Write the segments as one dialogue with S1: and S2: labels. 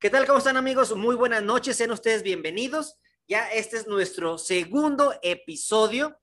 S1: ¿Qué tal? ¿Cómo están amigos? Muy buenas noches, sean ustedes bienvenidos. Ya este es nuestro segundo episodio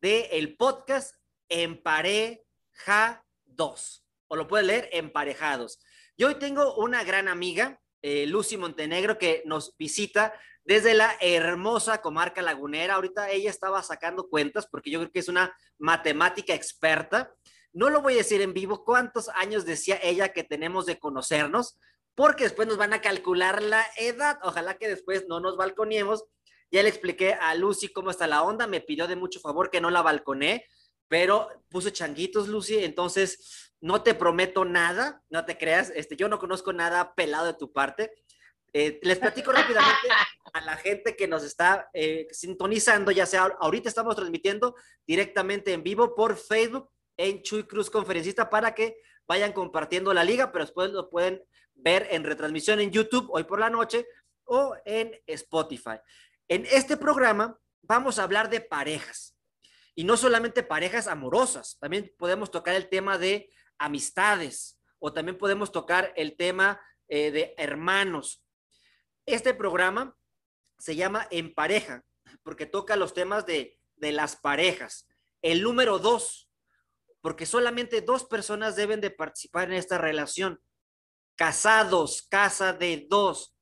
S1: del el podcast Empareja 2, o lo pueden leer Emparejados. Y hoy tengo una gran amiga, eh, Lucy Montenegro, que nos visita desde la hermosa comarca lagunera. Ahorita ella estaba sacando cuentas porque yo creo que es una matemática experta. No lo voy a decir en vivo cuántos años decía ella que tenemos de conocernos, porque después nos van a calcular la edad. Ojalá que después no nos balconiemos. Ya le expliqué a Lucy cómo está la onda, me pidió de mucho favor que no la balconé, pero puso changuitos, Lucy, entonces no te prometo nada, no te creas, este, yo no conozco nada pelado de tu parte. Eh, les platico rápidamente a la gente que nos está eh, sintonizando, ya sea ahorita estamos transmitiendo directamente en vivo por Facebook en Chuy Cruz Conferencista para que vayan compartiendo la liga, pero después lo pueden ver en retransmisión en YouTube hoy por la noche o en Spotify. En este programa vamos a hablar de parejas y no solamente parejas amorosas, también podemos tocar el tema de amistades o también podemos tocar el tema eh, de hermanos. Este programa se llama En pareja porque toca los temas de, de las parejas. El número dos, porque solamente dos personas deben de participar en esta relación casados, casa de dos.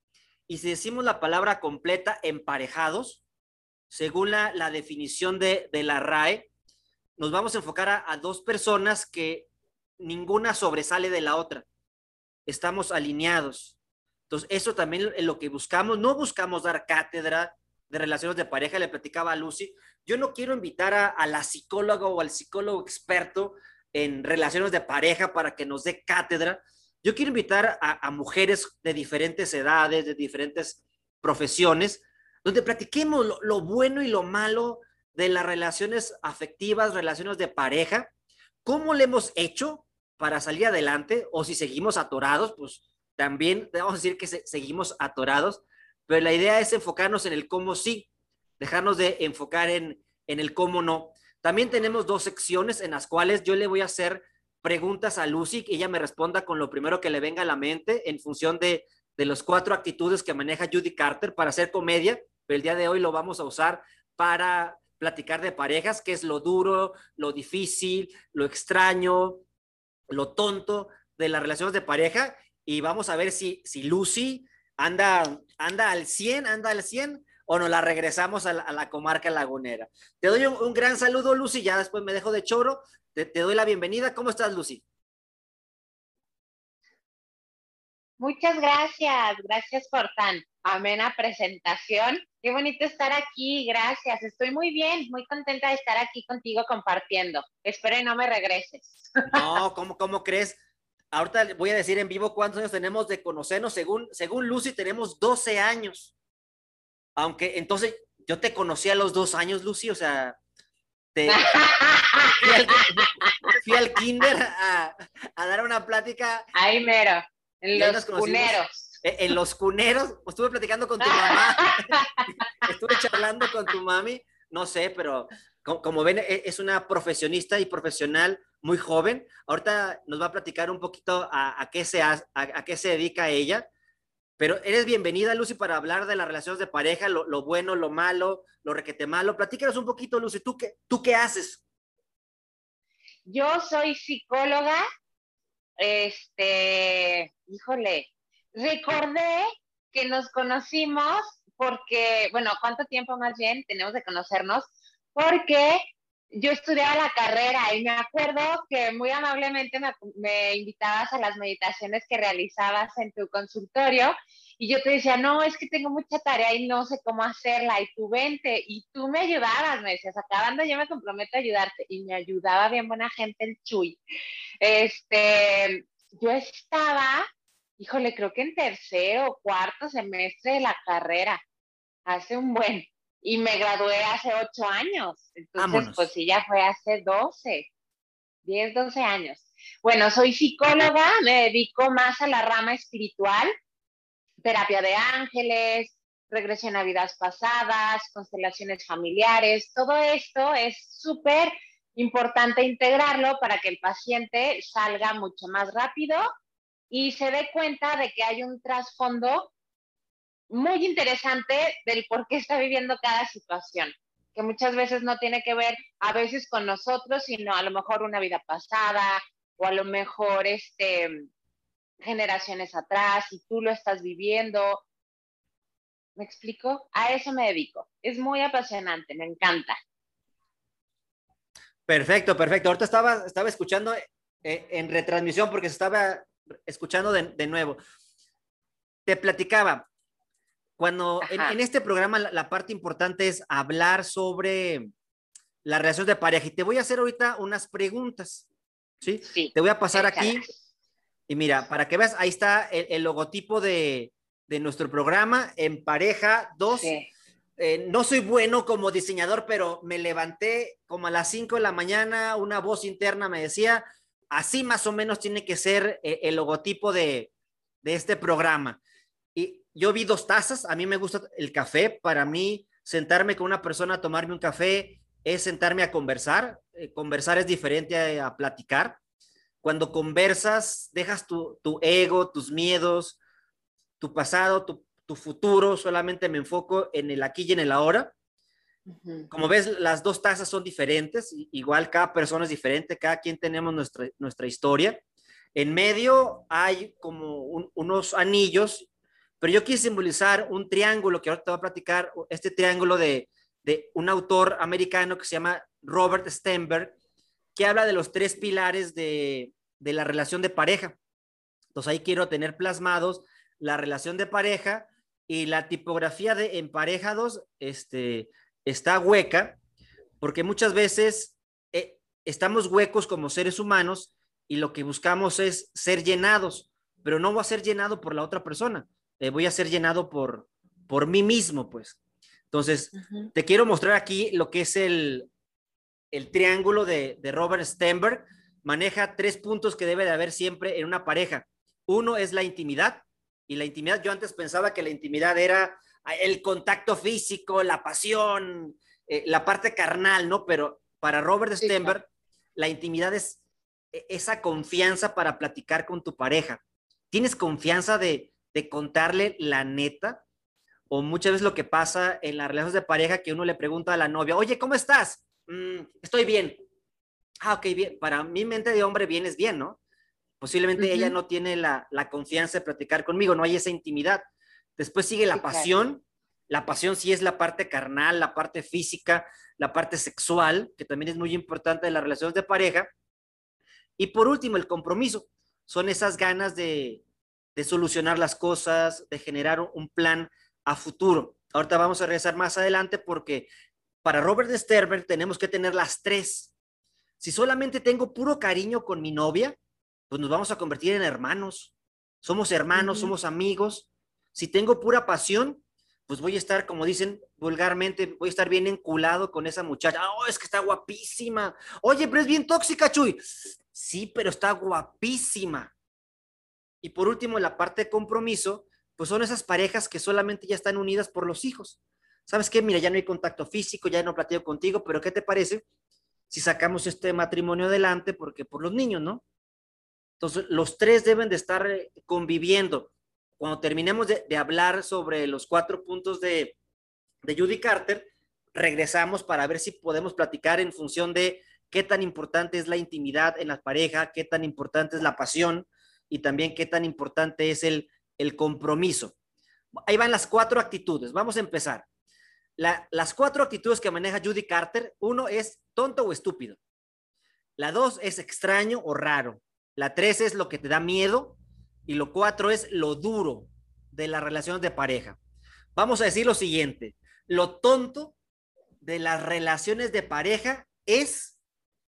S1: Y si decimos la palabra completa, emparejados, según la, definición de, la RAE, nos vamos a enfocar a, dos personas que ninguna sobresale de la otra. Estamos alineados. Entonces, eso también es lo que buscamos. No buscamos dar cátedra de relaciones de pareja, le platicaba a Lucy. Yo no quiero invitar a, a la psicóloga o al psicólogo experto en relaciones de pareja para que nos dé cátedra, yo quiero invitar a, mujeres de diferentes edades, de diferentes profesiones, donde platiquemos lo, bueno y lo malo de las relaciones afectivas, relaciones de pareja, cómo le hemos hecho para salir adelante, o si seguimos atorados, pues también a decir que seguimos atorados, pero la idea es enfocarnos en el cómo sí, dejarnos de enfocar en, en el cómo no. También tenemos dos secciones en las cuales yo le voy a hacer preguntas a Lucy y ella me responda con lo primero que le venga a la mente en función de, de los cuatro actitudes que maneja Judy Carter para hacer comedia, pero el día de hoy lo vamos a usar para platicar de parejas, que es lo duro, lo difícil, lo extraño, lo tonto de las relaciones de pareja. Y vamos a ver si, si Lucy anda, anda al 100, anda al 100 o nos la regresamos a la, comarca lagunera. Te doy un, un, gran saludo, Lucy, ya después me dejo de choro, te, doy la bienvenida. ¿Cómo estás, Lucy?
S2: Muchas gracias, gracias por tan amena presentación. Qué bonito estar aquí, gracias. Estoy muy bien, muy contenta de estar aquí contigo compartiendo. Espero y no me regreses.
S1: No, ¿cómo, cómo crees? Ahorita voy a decir en vivo cuántos años tenemos de conocernos. Según, según Lucy, tenemos 12 años. Aunque entonces yo te conocí a los dos años, Lucy, o sea, fui, al, kinder a, dar una plática.
S2: Ahí mero, en los cuneros.
S1: E, en, los cuneros, estuve platicando con tu mamá, estuve charlando con tu mami, no sé, pero como, ven, e, es una profesionista y profesional muy joven. Ahorita nos va a platicar un poquito a, qué, se, a, a qué se dedica ella. Pero eres bienvenida, Lucy, para hablar de las relaciones de pareja, lo, bueno, lo malo, lo requete malo. Platícanos un poquito, Lucy, ¿tú qué, ¿tú qué haces?
S2: Yo soy psicóloga. Este, híjole, recordé que nos conocimos porque, bueno, ¿cuánto tiempo más bien tenemos de conocernos? Porque yo estudiaba la carrera y me acuerdo que muy amablemente me, invitabas a las meditaciones que realizabas en tu consultorio y yo te decía, no, es que tengo mucha tarea y no sé cómo hacerla y tú vente y tú me ayudabas, me decías, acabando yo me comprometo a ayudarte y me ayudaba bien buena gente el Chuy. Este, yo estaba, híjole, creo que en tercero o cuarto semestre de la carrera, hace un buen y me gradué hace ocho años. Entonces, pues sí, ya fue hace 12, 10, 12 años. Bueno, soy psicóloga, me dedico más a la rama espiritual, terapia de ángeles, regresión a vidas pasadas, constelaciones familiares, todo esto es súper importante integrarlo para que el paciente salga mucho más rápido y se dé cuenta de que hay un trasfondo muy interesante del por qué está viviendo cada situación, que muchas veces no tiene que ver a veces con nosotros, sino a lo mejor una vida pasada o a lo mejor este generaciones atrás y tú lo estás viviendo. ¿Me explico? A eso me dedico. Es muy apasionante, me encanta.
S1: Perfecto, perfecto. Ahorita estaba, estaba escuchando eh, en retransmisión porque se estaba escuchando de, nuevo. Te platicaba, cuando en, este programa la, parte importante es hablar sobre la relación de pareja y te voy a hacer ahorita unas preguntas. ¿sí? te voy a pasar aquí y mira, para que veas, ahí está el, logotipo de, nuestro programa en pareja 2. Eh, no soy bueno como diseñador, pero me levanté como a las 5 de la mañana, una voz interna me decía, así más o menos tiene que ser eh, el logotipo de, este programa. Yo vi dos tazas, a mí me gusta el café, para mí sentarme con una persona a tomarme un café es sentarme a conversar, eh, conversar es diferente a, platicar. Cuando conversas, dejas tu, ego, tus miedos, tu pasado, tu, tu futuro, solamente me enfoco en el aquí y en el ahora como ves, las dos tazas son diferentes, igual cada persona es diferente, cada quien tenemos nuestra, nuestra historia. En medio hay como unos anillos, pero yo quise simbolizar un triángulo que ahora te voy a platicar, este triángulo de, de un autor americano que se llama Robert Stenberg, que habla de los tres pilares de, de la relación de pareja. Entonces ahí quiero tener plasmados la relación de pareja y la tipografía de emparejados, este, está hueca porque muchas veces eh, estamos huecos como seres humanos y lo que buscamos es ser llenados, pero no voy a ser llenado por la otra persona, eh, voy a ser llenado por, por mí mismo, pues. Entonces, te quiero mostrar aquí lo que es el, el triángulo de, de Robert Stenberg. Maneja tres puntos que debe de haber siempre en una pareja. Uno es la intimidad, y la intimidad, yo antes pensaba que la intimidad era el contacto físico, la pasión, eh, la parte carnal, ¿no? Pero para Robert Stenberg, la intimidad es e, esa confianza para platicar con tu pareja. ¿Tienes confianza de, contarle la neta? O muchas veces lo que pasa en las relaciones de pareja que uno le pregunta a la novia, oye, ¿cómo estás? Mm, estoy bien. Ah, ok, bien. Para mi mente de hombre, bien es bien, ¿no? Posiblemente ella no tiene la, la, confianza de platicar conmigo, no hay esa intimidad. Después sigue la pasión. La pasión sí es la parte carnal, la parte física, la parte sexual, que también es muy importante en las relaciones de pareja. Y por último, el compromiso. Son esas ganas de, solucionar las cosas, de generar un plan a futuro. Ahorita vamos a regresar más adelante porque para Robert Sterber tenemos que tener las tres. Si solamente tengo puro cariño con mi novia, pues nos vamos a convertir en hermanos. Somos hermanos, somos amigos, si tengo pura pasión, pues voy a estar, como dicen vulgarmente, voy a estar bien enculado con esa muchacha. Oh, es que está guapísima. Oye, pero es bien tóxica, Chuy. Sí, pero está guapísima. Y por último, la parte de compromiso, pues son esas parejas que solamente ya están unidas por los hijos. ¿Sabes qué? Mira, ya no hay contacto físico, ya no platico contigo, pero ¿qué te parece si sacamos este matrimonio adelante? Porque por los niños, ¿no? Entonces, los tres deben de estar eh, conviviendo cuando terminemos de, hablar sobre los cuatro puntos de, de Judy Carter, regresamos para ver si podemos platicar en función de qué tan importante es la intimidad en la pareja, qué tan importante es la pasión y también qué tan importante es el, el compromiso. Ahí van las cuatro actitudes. Vamos a empezar. las cuatro actitudes que maneja Judy Carter, uno es tonto o estúpido. La dos es extraño o raro. La tres es lo que te da miedo. Y lo cuatro es lo duro de las relaciones de pareja. Vamos a decir lo siguiente, lo tonto de las relaciones de pareja es,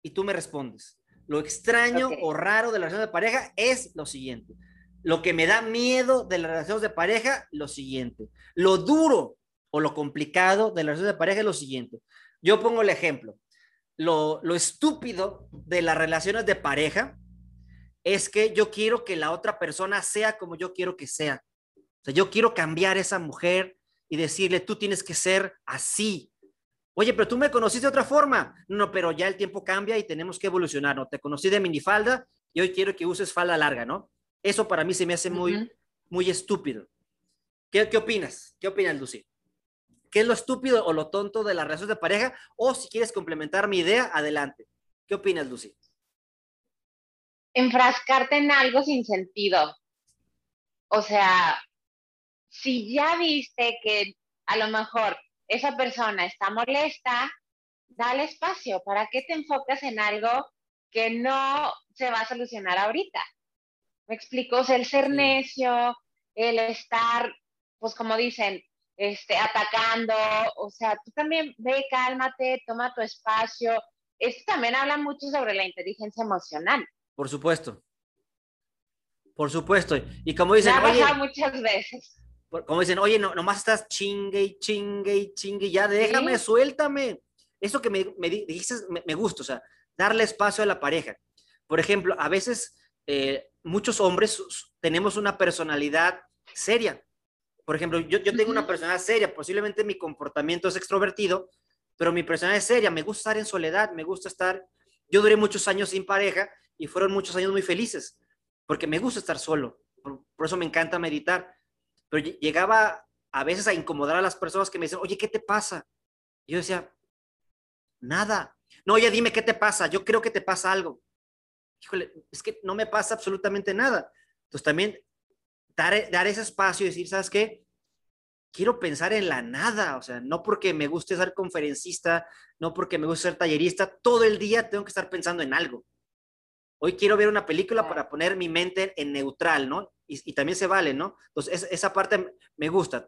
S1: y tú me respondes, lo extraño o raro de las relaciones de pareja es lo siguiente. Lo que me da miedo de las relaciones de pareja, lo siguiente. Lo duro o lo complicado de las relaciones de pareja es lo siguiente. Yo pongo el ejemplo. Lo, lo estúpido de las relaciones de pareja es que yo quiero que la otra persona sea como yo quiero que sea. O sea, yo quiero cambiar a esa mujer y decirle, tú tienes que ser así. Oye, pero tú me conociste de otra forma. No, pero ya el tiempo cambia y tenemos que evolucionar, ¿no? Te conocí de minifalda y hoy quiero que uses falda larga, ¿no? Eso para mí se me hace muy, muy estúpido. ¿Qué, ¿Qué opinas? ¿Qué opinas, Lucy? ¿Qué es lo estúpido o lo tonto de las relaciones de pareja? O si quieres complementar mi idea, adelante. ¿Qué opinas, Lucy?
S2: Enfrascarte en algo sin sentido. O sea, si ya viste que a lo mejor esa persona está molesta, dale espacio. ¿Para qué te enfocas en algo que no se va a solucionar ahorita? ¿Me explico? O sea, el ser necio, el estar, pues como dicen, este, atacando, o sea, tú también ve, cálmate, toma tu espacio. Esto también habla mucho sobre la inteligencia emocional.
S1: Por supuesto. Por supuesto. Y como dicen,
S2: Me ha pasado muchas veces.
S1: Como dicen, oye, no, nomás estás chingue y chingue y chingue, ya déjame, suéltame. Eso que me, me dices me, gusta, o sea, darle espacio a la pareja. Por ejemplo, a veces eh, muchos hombres tenemos una personalidad seria. Por ejemplo, yo, yo tengo una personalidad seria, posiblemente mi comportamiento es extrovertido, pero mi personalidad es seria, me gusta estar en soledad, me gusta estar... Yo duré muchos años sin pareja y fueron muchos años muy felices, porque me gusta estar solo, por, eso me encanta meditar. Pero llegaba a veces a incomodar a las personas que me dicen, oye, ¿qué te pasa? Y yo decía, nada. No, oye, dime qué te pasa, yo creo que te pasa algo. Híjole, es que no me pasa absolutamente nada. Entonces también dar, ese espacio y decir, ¿sabes qué? Quiero pensar en la nada, o sea, no porque me guste ser conferencista, no porque me guste ser tallerista, todo el día tengo que estar pensando en algo. Hoy quiero ver una película para poner mi mente en neutral, ¿no? Y, también se vale, ¿no? Entonces, esa parte me gusta.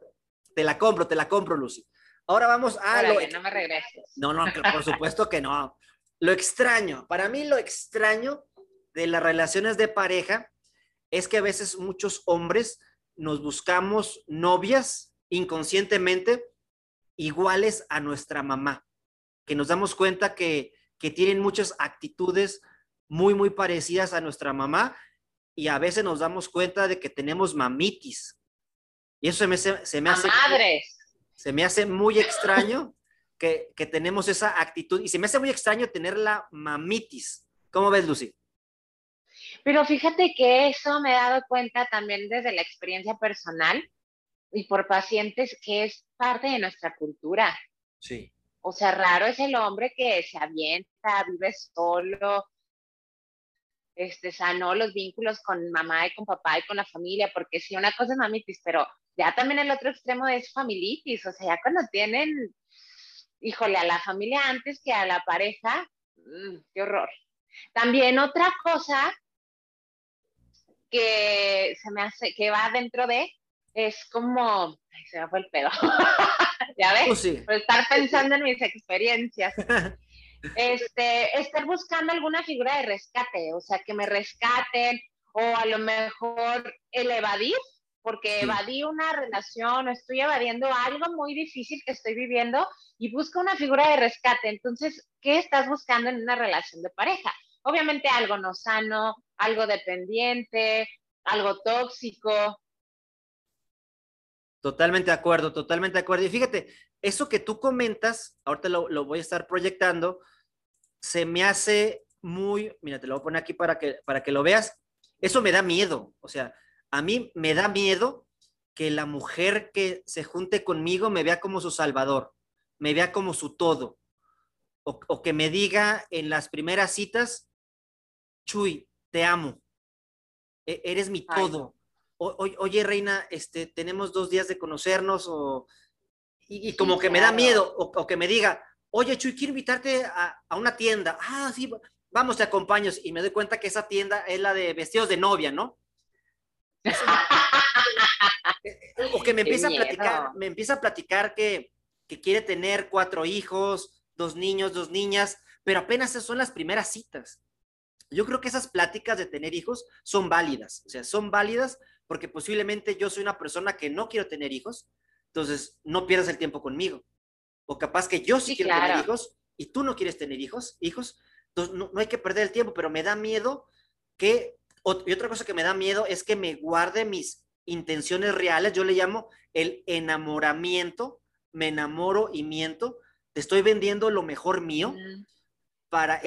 S1: Te la compro, te la compro, Lucy. Ahora vamos a...
S2: lo... no me regreses.
S1: No, no, por supuesto que no. Lo extraño, para mí lo extraño de las relaciones de pareja es que a veces muchos hombres nos buscamos novias inconscientemente iguales a nuestra mamá, que nos damos cuenta que, tienen muchas actitudes muy, muy parecidas a nuestra mamá y a veces nos damos cuenta de que tenemos mamitis. Y eso se me, se me hace...
S2: Madres.
S1: Se me hace muy extraño que, que tenemos esa actitud y se me hace muy extraño tener la mamitis. ¿Cómo ves, Lucy?
S2: Pero fíjate que eso me he dado cuenta también desde la experiencia personal y por pacientes que es parte de nuestra cultura.
S1: Sí.
S2: O sea, raro es el hombre que se avienta, vive solo, este, sanó los vínculos con mamá y con papá y con la familia, porque sí, una cosa es mamitis, pero ya también el otro extremo es familitis, o sea, ya cuando tienen, híjole, a la familia antes que a la pareja, mm, qué horror. También otra cosa que se me hace, que va dentro de, es como, ay, se me fue el pedo, ¿ya ves? Pues Por estar pensando en mis experiencias. este, estar buscando alguna figura de rescate, o sea, que me rescaten, o a lo mejor el evadir, porque evadí una relación o estoy evadiendo algo muy difícil que estoy viviendo y busco una figura de rescate. Entonces, ¿qué estás buscando en una relación de pareja? Obviamente algo no sano, algo dependiente, algo tóxico.
S1: Totalmente de acuerdo, totalmente de acuerdo. Y fíjate, eso que tú comentas, ahorita lo, voy a estar proyectando, se me hace muy, mira, te lo voy a poner aquí para que, para que lo veas, eso me da miedo, o sea, a mí me da miedo que la mujer que se junte conmigo me vea como su salvador, me vea como su todo, o, o que me diga en las primeras citas, Chuy, te amo, e, eres mi todo. oye, Reina, este, tenemos dos días de conocernos o... Y, como que me da miedo, o, que me diga, oye, Chuy, quiero invitarte a, una tienda. Ah, sí, vamos, te acompaño. Y me doy cuenta que esa tienda es la de vestidos de novia, ¿no? o que me empieza a platicar, me empieza a platicar que, que quiere tener cuatro hijos, dos niños, dos niñas, pero apenas son las primeras citas. Yo creo que esas pláticas de tener hijos son válidas, o sea, son válidas porque posiblemente yo soy una persona que no quiero tener hijos, entonces no pierdas el tiempo conmigo. O capaz que yo sí, quiero tener hijos y tú no quieres tener hijos, hijos, entonces no, hay que perder el tiempo, pero me da miedo que, y otra cosa que me da miedo es que me guarde mis intenciones reales, yo le llamo el enamoramiento, me enamoro y miento, te estoy vendiendo lo mejor mío para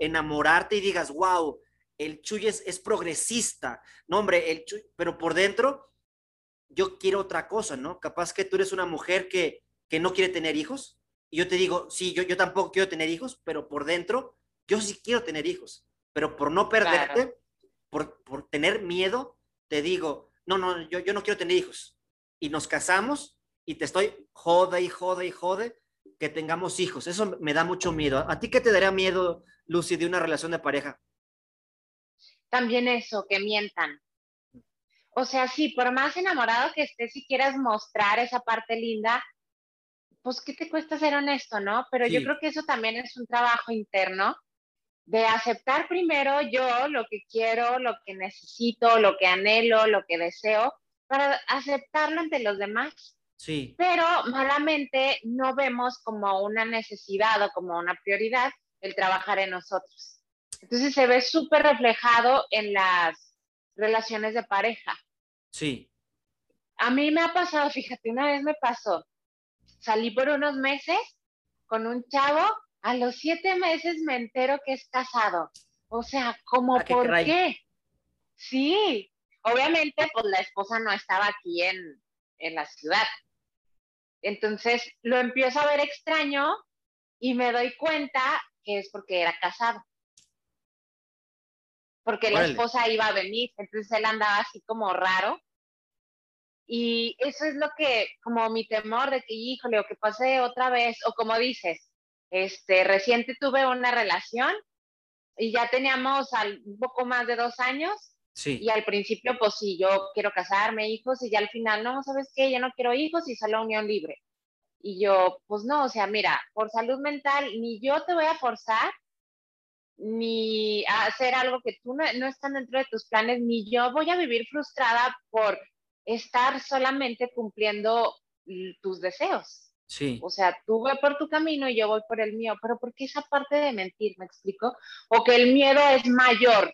S1: enamorarte y digas, wow, el Chuy es, progresista, no, hombre, el Chuy, pero por dentro yo quiero otra cosa, ¿no? Capaz que tú eres una mujer que, que no quiere tener hijos y yo te digo, sí, yo, yo tampoco quiero tener hijos, pero por dentro yo sí quiero tener hijos, pero por no perderte, por, por tener miedo, te digo, no, no, yo, yo no quiero tener hijos. Y nos casamos y te estoy jode y jode y jode que tengamos hijos. Eso me da mucho miedo. ¿A ti qué te daría miedo, Lucy, de una relación de pareja?
S2: También eso, que mientan. O sea, sí, por más enamorado que estés y quieras mostrar esa parte linda, pues, ¿qué te cuesta ser honesto, no? Pero yo creo que eso también es un trabajo interno de aceptar primero yo lo que quiero, lo que necesito, lo que anhelo, lo que deseo, para aceptarlo ante los demás.
S1: Sí.
S2: Pero malamente no vemos como una necesidad o como una prioridad el trabajar en nosotros. Entonces se ve súper reflejado en las relaciones de pareja.
S1: Sí.
S2: A mí me ha pasado, fíjate, una vez me pasó, salí por unos meses con un chavo, a los siete meses me entero que es casado. O sea, ¿cómo por qué? Sí, obviamente pues la esposa no estaba aquí en, en la ciudad. Entonces lo empiezo a ver extraño y me doy cuenta que es porque era casado. Porque la esposa iba a venir, entonces él andaba así como raro. Y eso es lo que, como mi temor de que, híjole, o que pase otra vez, o como dices, este, reciente tuve una relación y ya teníamos un poco más de dos años y al principio, pues sí, yo quiero casarme, hijos, y ya al final, no, ¿sabes qué? Ya no quiero hijos y solo unión libre. Y yo, pues no, o sea, mira, por salud mental, ni yo te voy a forzar, ni a hacer algo que tú no, no están dentro de tus planes, ni yo voy a vivir frustrada por estar solamente cumpliendo tus deseos.
S1: Sí.
S2: O sea, tú vas por tu camino y yo voy por el mío, pero ¿por qué esa parte de mentir, me explico? O que el miedo es mayor,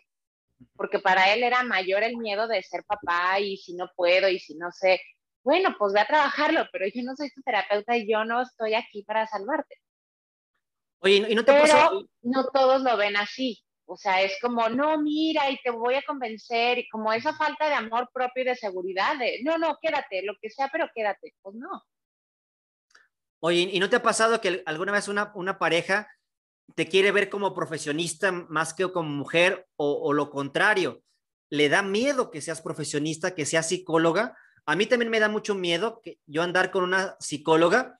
S2: porque para él era mayor el miedo de ser papá y si no puedo y si no sé, bueno, pues voy a trabajarlo, pero yo no soy tu terapeuta y yo no estoy aquí para salvarte.
S1: Oye, ¿y no te pero
S2: no todos lo ven así. O sea, es como, no, mira, y te voy a convencer, y como esa falta de amor propio y de seguridad, de, no, no, quédate, lo que sea, pero quédate. Pues no.
S1: Oye, ¿y no te ha pasado que alguna vez una, una pareja te quiere ver como profesionista más que como mujer o, lo contrario, le da miedo que seas profesionista, que seas psicóloga. A mí también me da mucho miedo que yo andar con una psicóloga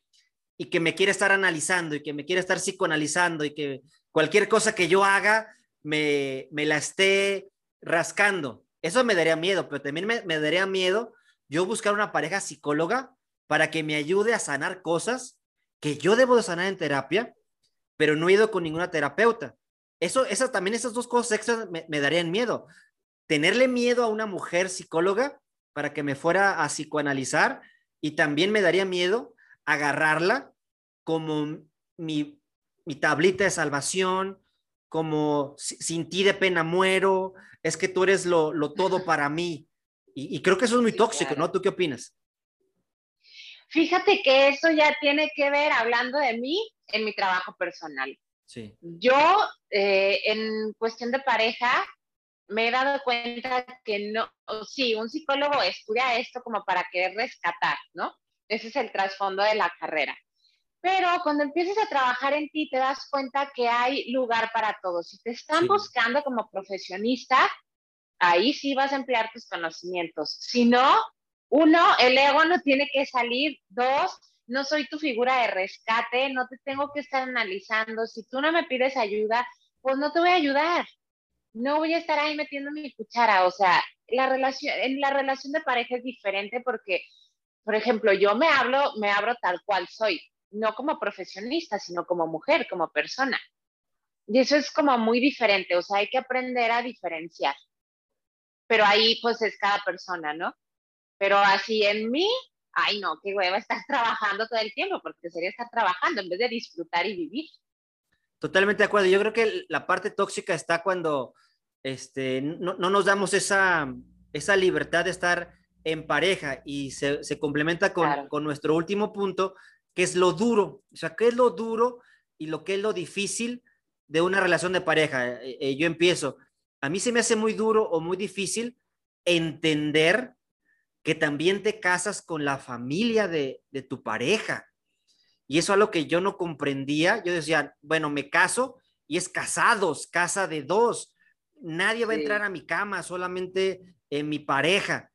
S1: y que me quiere estar analizando y que me quiere estar psicoanalizando y que cualquier cosa que yo haga me, me la esté rascando. Eso me daría miedo, pero también me, me daría miedo yo buscar una pareja psicóloga para que me ayude a sanar cosas que yo debo de sanar en terapia pero no he ido con ninguna terapeuta. Eso, esas, también esas dos cosas extras me, darían miedo. Tenerle miedo a una mujer psicóloga para que me fuera a psicoanalizar y también me daría miedo agarrarla como mi, mi tablita de salvación, como sin ti de pena muero, es que tú eres lo, lo todo para mí. Y, creo que eso es muy tóxico, ¿no? ¿Tú qué opinas?
S2: Fíjate que eso ya tiene que ver, hablando de mí, en mi trabajo personal.
S1: Sí.
S2: Yo, eh, en cuestión de pareja, me he dado cuenta que no, sí, un psicólogo estudia esto como para querer rescatar, ¿no? Ese es el trasfondo de la carrera. Pero cuando empiezas a trabajar en ti, te das cuenta que hay lugar para todos. Si te están buscando como profesionista, ahí sí vas a emplear tus conocimientos. Si no, uno, el ego no tiene que salir. Dos, no soy tu figura de rescate, no te tengo que estar analizando. Si tú no me pides ayuda, pues no te voy a ayudar. No voy a estar ahí metiendo mi cuchara. O sea, la relación, en la relación de pareja es diferente porque, por ejemplo, yo me hablo, me abro tal cual soy, no como profesionista, sino como mujer, como persona. Y eso es como muy diferente, o sea, hay que aprender a diferenciar. Pero ahí pues es cada persona, ¿no? Pero así en mí, ay no, qué hueva estar trabajando todo el tiempo, porque sería estar trabajando en vez de disfrutar y vivir.
S1: Totalmente de acuerdo. Yo creo que la parte tóxica está cuando este, no, no nos damos esa, esa libertad de estar en pareja y se, se complementa con, con, nuestro último punto, que es lo duro. O sea, ¿qué es lo duro y lo que es lo difícil de una relación de pareja? Eh, eh, yo empiezo. a mí se me hace muy duro o muy difícil entender que también te casas con la familia de, de tu pareja. Y eso es algo que yo no comprendía. Yo decía, bueno, me caso y es casados, casa de dos. Nadie va a entrar a mi cama, solamente en mi pareja.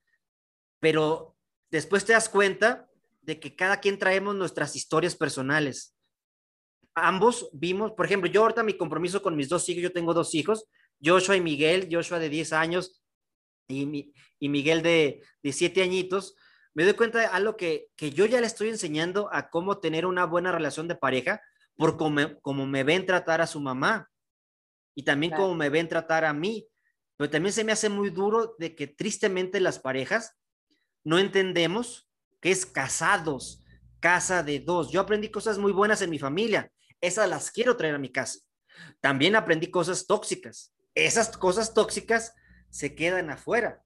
S1: Pero después te das cuenta de que cada quien traemos nuestras historias personales. Ambos vimos, por ejemplo, yo ahorita mi compromiso con mis dos hijos, yo tengo dos hijos, Joshua y Miguel, Joshua de 10 años y, y Miguel de, de 7 añitos, me doy cuenta de algo que, que yo ya le estoy enseñando a cómo tener una buena relación de pareja por cómo, me ven tratar a su mamá y también cómo me ven tratar a mí. Pero también se me hace muy duro de que tristemente las parejas no entendemos que es casados, casa de dos. Yo aprendí cosas muy buenas en mi familia, esas las quiero traer a mi casa. También aprendí cosas tóxicas. Esas cosas tóxicas se quedan afuera.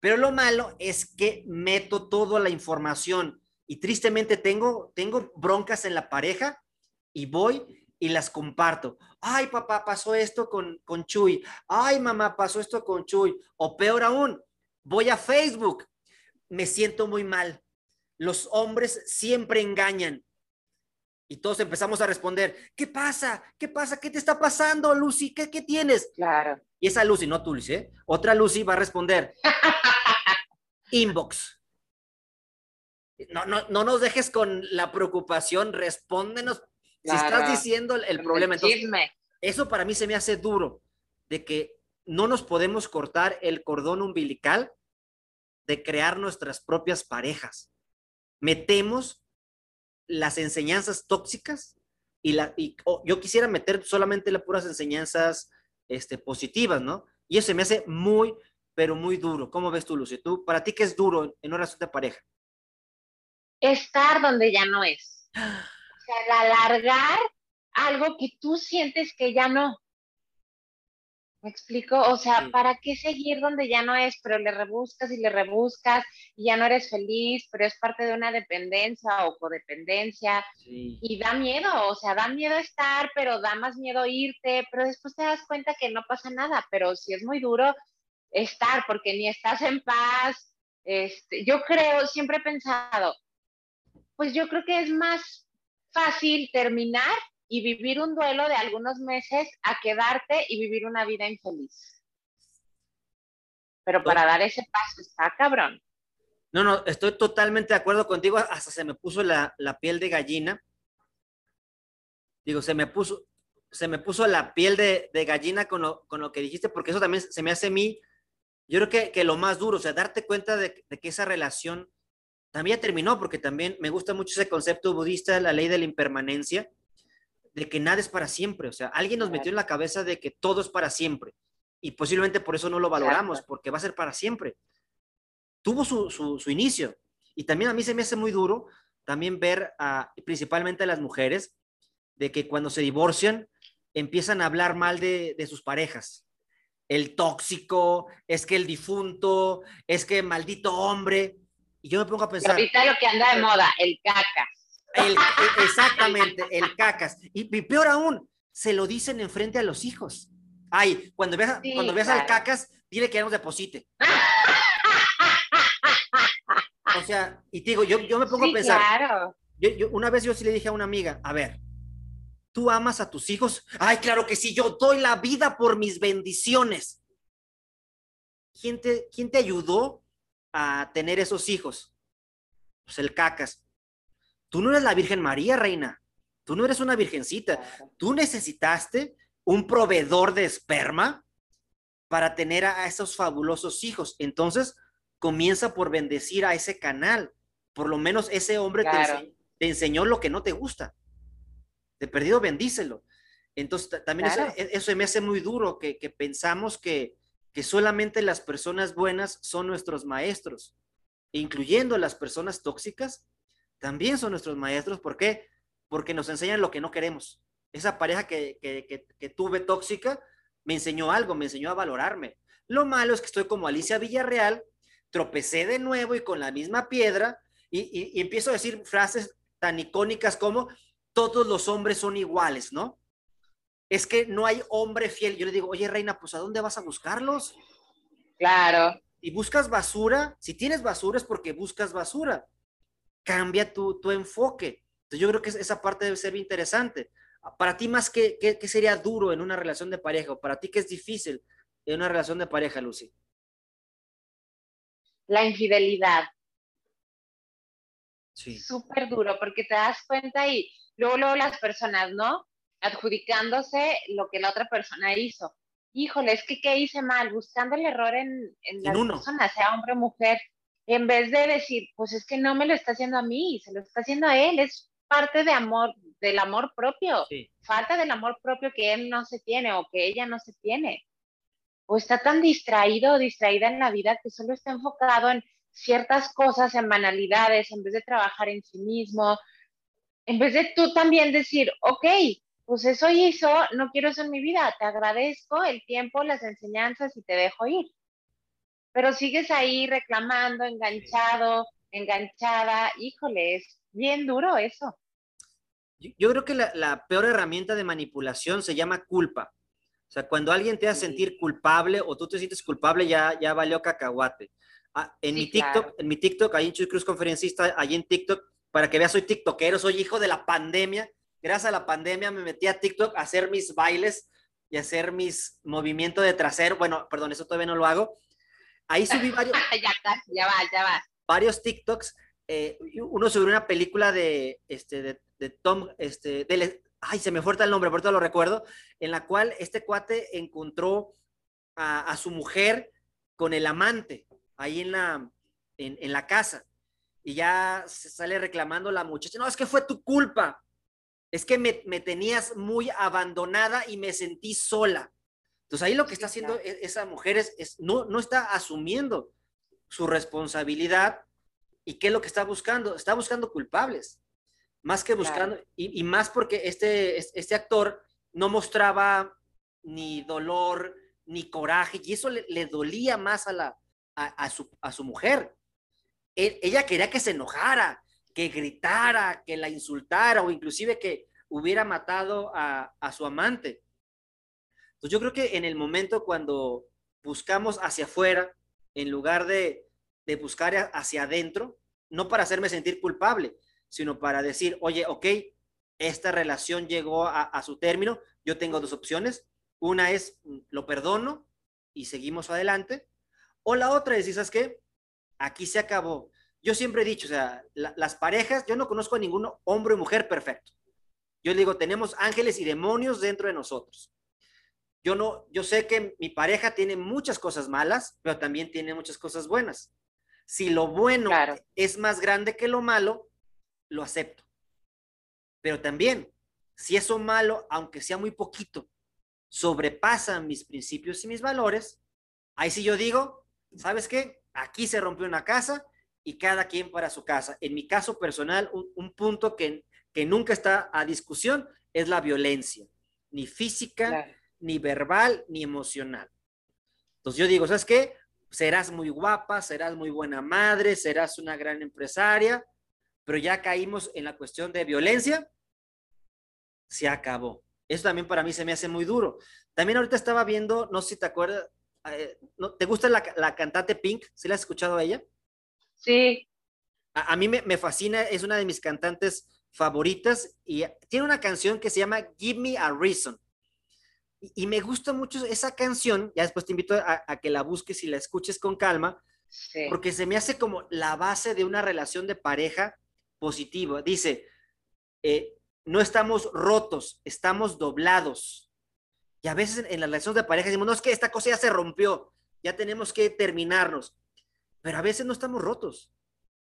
S1: Pero lo malo es que meto toda la información y tristemente tengo, tengo broncas en la pareja y voy y las comparto. Ay, papá, pasó esto con, con Chuy. Ay, mamá, pasó esto con Chuy. O peor aún, voy a Facebook. Me siento muy mal. Los hombres siempre engañan. Y todos empezamos a responder, ¿qué pasa? ¿Qué pasa? ¿Qué te está pasando, Lucy? ¿Qué, qué tienes?
S2: Claro.
S1: Y esa Lucy, no tú, Lucy, ¿eh? Otra Lucy va a responder, inbox. No, no, no nos dejes con la preocupación, respóndenos si estás diciendo el, problema. Entonces, eso para mí se me hace duro, de que no nos podemos cortar el cordón umbilical de crear nuestras propias parejas. Metemos las enseñanzas tóxicas y, la, y yo quisiera meter solamente las puras enseñanzas este, positivas, ¿no? Y eso se me hace muy, pero muy duro. ¿Cómo ves tú, Lucy? ¿Tú, ¿Para ti qué es duro en una relación de pareja?
S2: Estar donde ya no es. O sea, alargar algo que tú sientes que ya no. ¿Me explico? O sea, ¿para qué seguir donde ya no es? Pero le rebuscas y le rebuscas y ya no eres feliz, pero es parte de una dependencia o codependencia. Y da miedo, o sea, da miedo estar, pero da más miedo irte, pero después te das cuenta que no pasa nada, pero sí es muy duro estar porque ni estás en paz. Este, yo creo, siempre he pensado, pues yo creo que es más fácil terminar y vivir un duelo de algunos meses a quedarte y vivir una vida infeliz. Pero para dar ese paso está cabrón.
S1: No, no, estoy totalmente de acuerdo contigo. Hasta se me puso la, piel de gallina. Digo, se me puso, se me puso la piel de, gallina con lo, con lo, que dijiste, porque eso también se me hace a mí, yo creo que, que lo más duro, o sea, darte cuenta de, de, que esa relación también terminó, porque también me gusta mucho ese concepto budista, la ley de la impermanencia, de que nada es para siempre. O sea, alguien nos metió en la cabeza de que todo es para siempre. Y posiblemente por eso no lo valoramos, porque va a ser para siempre. Tuvo su, su, inicio. Y también a mí se me hace muy duro también ver a, principalmente a las mujeres, de que cuando se divorcian empiezan a hablar mal de, de sus parejas. El tóxico, es que el difunto, es que maldito hombre. Y yo me pongo a pensar.
S2: ahorita lo que anda de moda, el caca.
S1: El, exactamente, el cacas. Y, peor aún, se lo dicen enfrente a los hijos. Ay, cuando veas, cuando veas al cacas, dile que ya nos deposite. o sea, y te digo, yo, yo me pongo a pensar. Claro. Yo, una vez yo sí le dije a una amiga, a ver, ¿tú amas a tus hijos? Ay, claro que sí, yo doy la vida por mis bendiciones. ¿Quién te, quién te ayudó a tener esos hijos? Pues el cacas. Tú no eres la Virgen María, reina. Tú no eres una virgencita. Tú necesitaste un proveedor de esperma para tener a, esos fabulosos hijos. Entonces, comienza por bendecir a ese canal. Por lo menos ese hombre te, enseñó, lo que no te gusta. De perdido, bendícelo. Entonces, también eso, me hace muy duro, que, pensamos que, que solamente las personas buenas son nuestros maestros, incluyendo las personas tóxicas, también son nuestros maestros. ¿Por qué? Porque nos enseñan lo que no queremos. Esa pareja que, tuve tóxica me enseñó algo, me enseñó a valorarme. Lo malo es que estoy como Alicia Villarreal, tropecé de nuevo y con la misma piedra y, empiezo a decir frases tan icónicas como todos los hombres son iguales, ¿no? es que no hay hombre fiel. Yo le digo, oye, reina, pues ¿a dónde vas a buscarlos?
S2: Claro.
S1: Y buscas basura, si tienes basura es porque buscas basura. Cambia tu, tu enfoque. Entonces yo creo que esa parte debe ser interesante. Para ti más que, ¿qué sería duro en una relación de pareja o para ti qué es difícil en una relación de pareja, Lucy?
S2: La infidelidad. Sí. Súper duro porque te das cuenta y luego, luego las personas, ¿no? Adjudicándose lo que la otra persona hizo. Híjole, es que ¿qué hice mal? Buscando el error en, en la persona, sea hombre o mujer, en vez de decir, pues es que no me lo está haciendo a mí, se lo está haciendo a él, es parte de amor, del amor propio, falta del amor propio que él no se tiene o que ella no se tiene. O está tan distraído o distraída en la vida que solo está enfocado en ciertas cosas, en banalidades, en vez de trabajar en sí mismo, en vez de tú también decir, ok, pues eso hizo, no quiero eso en mi vida, te agradezco el tiempo, las enseñanzas y te dejo ir. Pero sigues ahí reclamando, enganchado, enganchada, híjole, es bien duro eso.
S1: Yo creo que la, peor herramienta de manipulación se llama culpa. O sea, cuando alguien te hace sentir culpable o tú te sientes culpable, ya, ya valió cacahuate. Ah, en, mi TikTok, en mi TikTok, ahí en Chuy Cruz Conferencista, ahí en TikTok, para que veas, soy TikTokero, soy hijo de la pandemia. Gracias a la pandemia me metí a TikTok a hacer mis bailes y hacer mis movimientos de trasero. Bueno, perdón, eso todavía no lo hago. Ahí subí varios.
S2: ya, ya va, ya va.
S1: Varios TikToks. Eh, uno sobre una película de, este, de de Tom, este, de, ay, se me fuerza el nombre, por todo lo recuerdo, en la cual este cuate encontró a, su mujer con el amante ahí en la, en, la casa. Y ya se sale reclamando la muchacha, no, es que fue tu culpa, es que me, tenías muy abandonada y me sentí sola. Entonces ahí lo que está haciendo e, esa mujer es, es, no, no está asumiendo su responsabilidad y qué es lo que está buscando. Está buscando culpables más que buscando, y, más porque este, este actor no mostraba ni dolor, ni coraje, y eso le, dolía más a, la, a, su, a su mujer. E, ella quería que se enojara, que gritara, que la insultara, o inclusive que hubiera matado a, su amante. Entonces yo creo que en el momento cuando buscamos hacia afuera, en lugar de, de buscar hacia adentro, no para hacerme sentir culpable, sino para decir, oye, ok, esta relación llegó a, su término, yo tengo dos opciones. Una es, mm, lo perdono y seguimos adelante. O la otra es, ¿sabes qué? Aquí se acabó. Yo siempre he dicho, o sea, las parejas, yo no conozco a ningún hombre o mujer perfecto. Yo digo, tenemos ángeles y demonios dentro de nosotros. Yo no, yo sé que mi pareja tiene muchas cosas malas, pero también tiene muchas cosas buenas. Si lo bueno es más grande que lo malo, lo acepto. Pero también, si eso malo, aunque sea muy poquito, sobrepasa mis principios y mis valores, ahí sí yo digo, ¿sabes qué? Aquí se rompió una casa y cada quien para su casa. En mi caso personal, un, punto que, que nunca está a discusión es la violencia, ni física, ni verbal, ni emocional. Entonces yo digo, ¿sabes qué? Serás muy guapa, serás muy buena madre, serás una gran empresaria, pero ya caímos en la cuestión de violencia, se acabó. Eso también para mí se me hace muy duro. También ahorita estaba viendo, no sé si te acuerdas, eh, ¿te gusta la, cantante Pink? ¿Sí la has escuchado a ella?
S2: Sí.
S1: A, mí me, fascina, es una de mis cantantes favoritas y tiene una canción que se llama Give Me a Reason. Y, me gusta mucho esa canción, ya después te invito a, a, que la busques y la escuches con calma, porque se me hace como la base de una relación de pareja positivo. Dice, eh, no estamos rotos, estamos doblados. Y a veces en, las relaciones de pareja decimos, no, es que esta cosa ya se rompió, ya tenemos que terminarnos. Pero a veces no estamos rotos,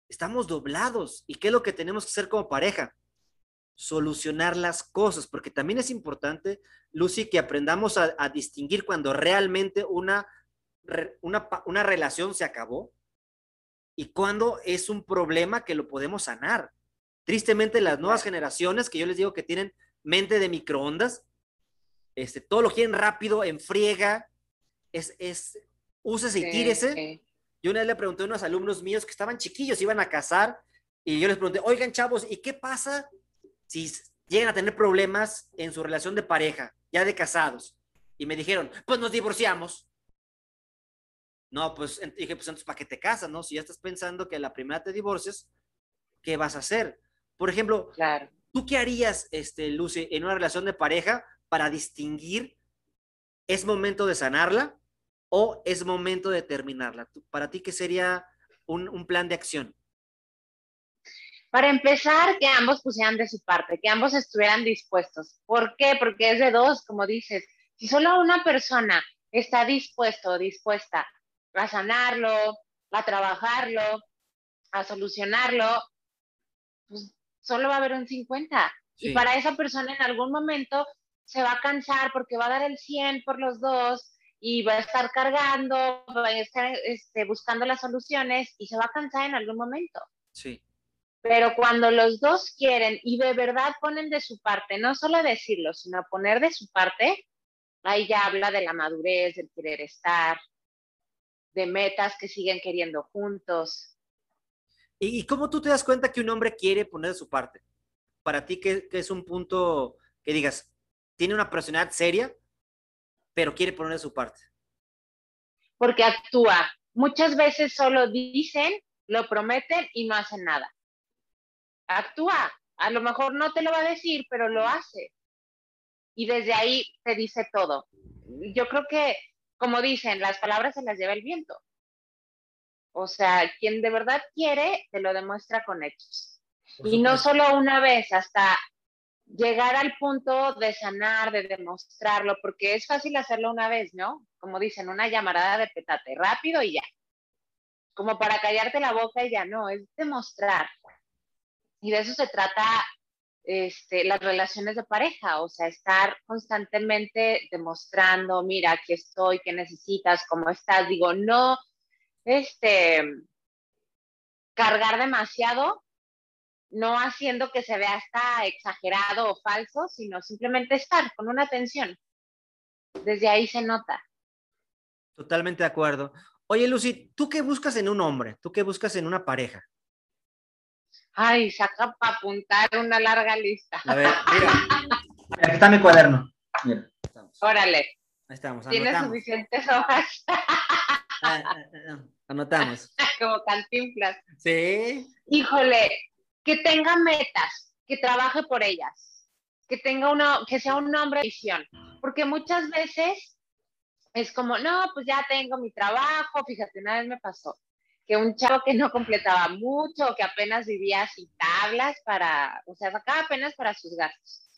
S1: estamos doblados. ¿Y qué es lo que tenemos que hacer como pareja? Solucionar las cosas, porque también es importante, Lucy, que aprendamos a, distinguir cuando realmente una, una, una relación se acabó y cuándo es un problema que lo podemos sanar. Tristemente, las nuevas generaciones, que yo les digo que tienen mente de microondas, este, todo lo quieren rápido, en friega, es, es, úsese y tírese. Yo una vez le pregunté a unos alumnos míos que estaban chiquillos, iban a casar, y yo les pregunté, oigan chavos, ¿y qué pasa si llegan a tener problemas en su relación de pareja? ya de casados, y me dijeron, pues nos divorciamos. No, pues dije, pues entonces, ¿para qué te casas, no? Si ya estás pensando que la primera te divorcias, ¿qué vas a hacer? Por ejemplo,
S2: claro.
S1: ¿tú qué harías, este, Lucy, en una relación de pareja para distinguir es momento de sanarla o es momento de terminarla? Para ti, ¿qué sería un, un plan de acción?
S2: Para empezar, que ambos pusieran de su parte, que ambos estuvieran dispuestos. ¿Por qué? Porque es de dos, como dices. Si solo una persona está dispuesto o dispuesta a sanarlo, a trabajarlo, a solucionarlo, pues solo va a haber un 50. Y para esa persona en algún momento se va a cansar porque va a dar el 100 por los dos y va a estar cargando, va a estar este, buscando las soluciones y se va a cansar en algún momento.
S1: Sí.
S2: Pero cuando los dos quieren y de verdad ponen de su parte, no solo decirlo, sino poner de su parte, ahí ya habla de la madurez, del querer estar, de metas que siguen queriendo juntos.
S1: ¿Y, cómo tú te das cuenta que un hombre quiere poner de su parte? Para ti, ¿qué, es un punto que digas, tiene una personalidad seria, pero quiere poner de su parte?
S2: Porque actúa. Muchas veces solo dicen, lo prometen y no hacen nada. Actúa. A lo mejor no te lo va a decir, pero lo hace. Y desde ahí te dice todo. Yo creo que como dicen, las palabras se las lleva el viento. O sea, quien de verdad quiere, te lo demuestra con hechos. y no solo una vez, hasta llegar al punto de sanar, de demostrarlo, porque es fácil hacerlo una vez, ¿no? Como dicen, una llamarada de petate, rápido y ya. Como para callarte la boca y ya no, es demostrar. Y de eso se trata este, las relaciones de pareja, o sea, estar constantemente demostrando, mira, aquí estoy, qué necesitas, cómo estás, digo, no, este, cargar demasiado, no haciendo que se vea hasta exagerado o falso, sino simplemente estar con una atención. Desde ahí se nota.
S1: Totalmente de acuerdo. Oye, Lucy, ¿tú qué buscas en un hombre? ¿Tú qué buscas en una pareja?
S2: Ay, saca para apuntar una larga lista.
S1: A ver, mira.
S3: Aquí está mi cuaderno. Mira.
S2: Órale.
S1: Ahí estamos.
S2: Tiene suficientes hojas.
S1: Ah, ah, ah, anotamos.
S2: Como cantinflas.
S1: Sí.
S2: Híjole, que tenga metas, que trabaje por ellas, que tenga uno, que sea un hombre de visión. Porque muchas veces es como, no, pues ya tengo mi trabajo, fíjate, una vez me pasó que un chavo que no completaba mucho, que apenas vivía sin tablas para, o sea, sacaba apenas para sus gastos.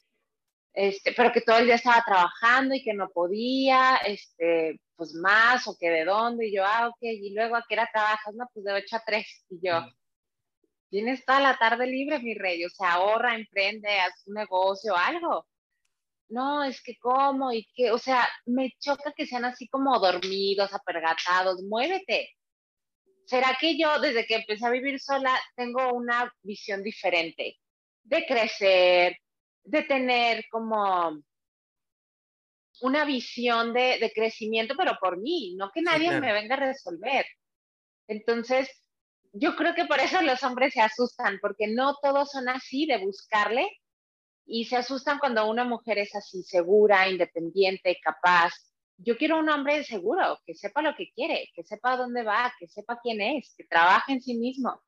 S2: Este, pero que todo el día estaba trabajando y que no podía, este, pues más, o que de dónde, y yo, ah, ok, y luego a qué hora trabajas, no, pues de 8 a 3, y yo, tienes toda la tarde libre, mi rey, o sea, ahorra, emprende, haz un negocio, algo. No, es que cómo, y que, o sea, me choca que sean así como dormidos, apergatados, muévete, ¿será que yo desde que empecé a vivir sola tengo una visión diferente de crecer, de tener como una visión de, crecimiento, pero por mí, no que nadie me venga a resolver. Entonces, yo creo que por eso los hombres se asustan, porque no todos son así de buscarle y se asustan cuando una mujer es así, segura, independiente, capaz, yo quiero un hombre seguro, que sepa lo que quiere, que sepa dónde va, que sepa quién es, que trabaje en sí mismo.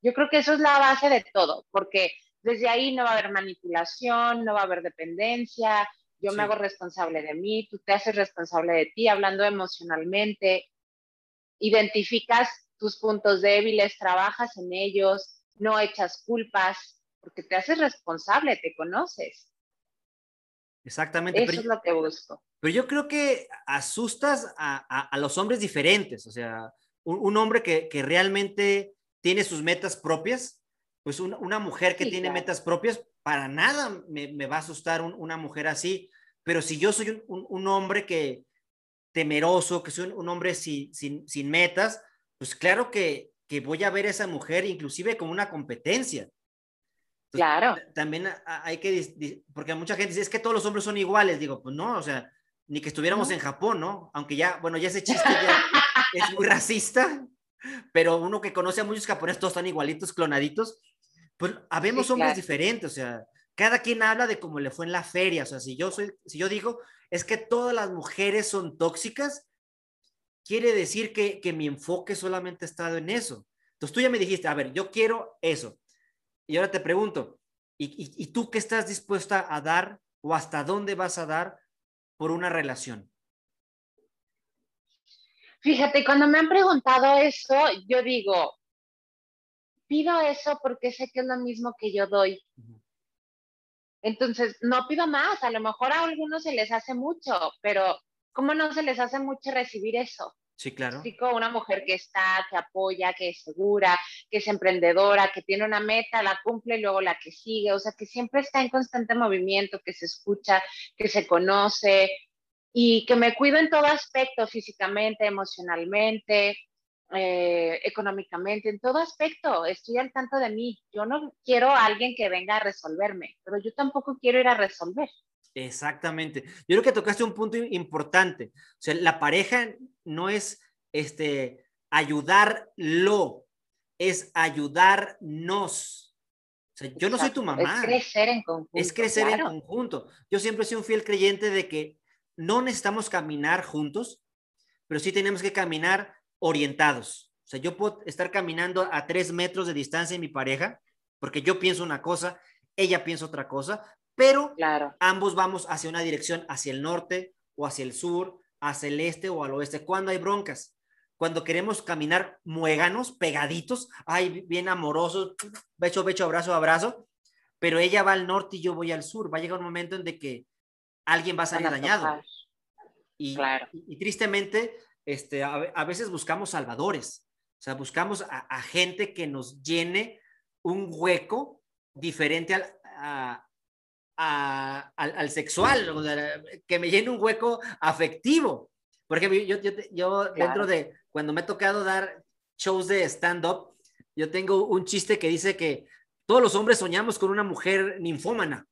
S2: Yo creo que eso es la base de todo, porque desde ahí no va a haber manipulación, no va a haber dependencia, yo me hago responsable de mí, tú te haces responsable de ti, hablando emocionalmente, identificas tus puntos débiles, trabajas en ellos, no echas culpas, porque te haces responsable, te conoces.
S1: Exactamente.
S2: Eso es lo que busco.
S1: Pero yo creo que asustas a, los hombres diferentes, o sea, un, hombre que, realmente tiene sus metas propias, pues una mujer que tiene metas propias, para nada me, va a asustar una mujer así, pero si yo soy un, hombre que temeroso, que soy un, hombre sin, sin, metas, pues claro que, que voy a ver a esa mujer inclusive como una competencia.
S2: Claro.
S1: También hay que, porque mucha gente dice, es que todos los hombres son iguales, digo, pues no, o sea, ni que estuviéramos en Japón, ¿no? Aunque ya, bueno, ya ese chiste ya es muy racista, pero uno que conoce a muchos japoneses, todos están igualitos, clonaditos, pues habemos hombres diferentes, o sea, cada quien habla de cómo le fue en la feria. O sea, si yo soy, si yo digo, es que todas las mujeres son tóxicas, quiere decir que, que mi enfoque solamente ha estado en eso. Entonces tú ya me dijiste, a ver, yo quiero eso. Y ahora te pregunto, ¿y, y tú qué estás dispuesta a dar o hasta dónde vas a dar por una relación?
S2: Fíjate, cuando me han preguntado eso, yo digo, pido eso porque sé que es lo mismo que yo doy. Entonces, no pido más, a lo mejor a algunos se les hace mucho, pero ¿cómo no se les hace mucho recibir eso?
S1: Sí, claro.
S2: Una mujer que está, que apoya, que es segura, que es emprendedora, que tiene una meta, la cumple y luego la que sigue, o sea, que siempre está en constante movimiento, que se escucha, que se conoce y que me cuido en todo aspecto, físicamente, emocionalmente, eh, económicamente, en todo aspecto, estoy al tanto de mí. Yo no quiero a alguien que venga a resolverme, pero yo tampoco quiero ir a resolver.
S1: Exactamente. Yo creo que tocaste un punto importante. O sea, la pareja no es este ayudarlo, es ayudarnos. O sea, yo no soy tu mamá.
S2: Es crecer en conjunto.
S1: Es crecer en conjunto. Yo siempre soy un fiel creyente de que no necesitamos caminar juntos, pero sí tenemos que caminar orientados. O sea, yo puedo estar caminando a tres metros de distancia de mi pareja, porque yo pienso una cosa, ella piensa otra cosa, pero
S2: claro.
S1: ambos vamos hacia una dirección, hacia el norte o hacia el sur, hacia el este o al oeste. Cuando hay broncas, cuando queremos caminar muéganos, pegaditos, ay, bien amorosos, becho, becho, abrazo, abrazo, pero ella va al norte y yo voy al sur. Va a llegar un momento en de que alguien va a salir dañado. Y,
S2: claro.
S1: y, y, tristemente, este, a, a, veces buscamos salvadores, o sea, buscamos a, a gente que nos llene un hueco diferente al, a, al, al, sexual, o sea, que me llene un hueco afectivo. Por ejemplo, yo, yo, yo claro. dentro de, cuando me ha tocado dar shows de stand-up, yo tengo un chiste que dice que todos los hombres soñamos con una mujer ninfómana.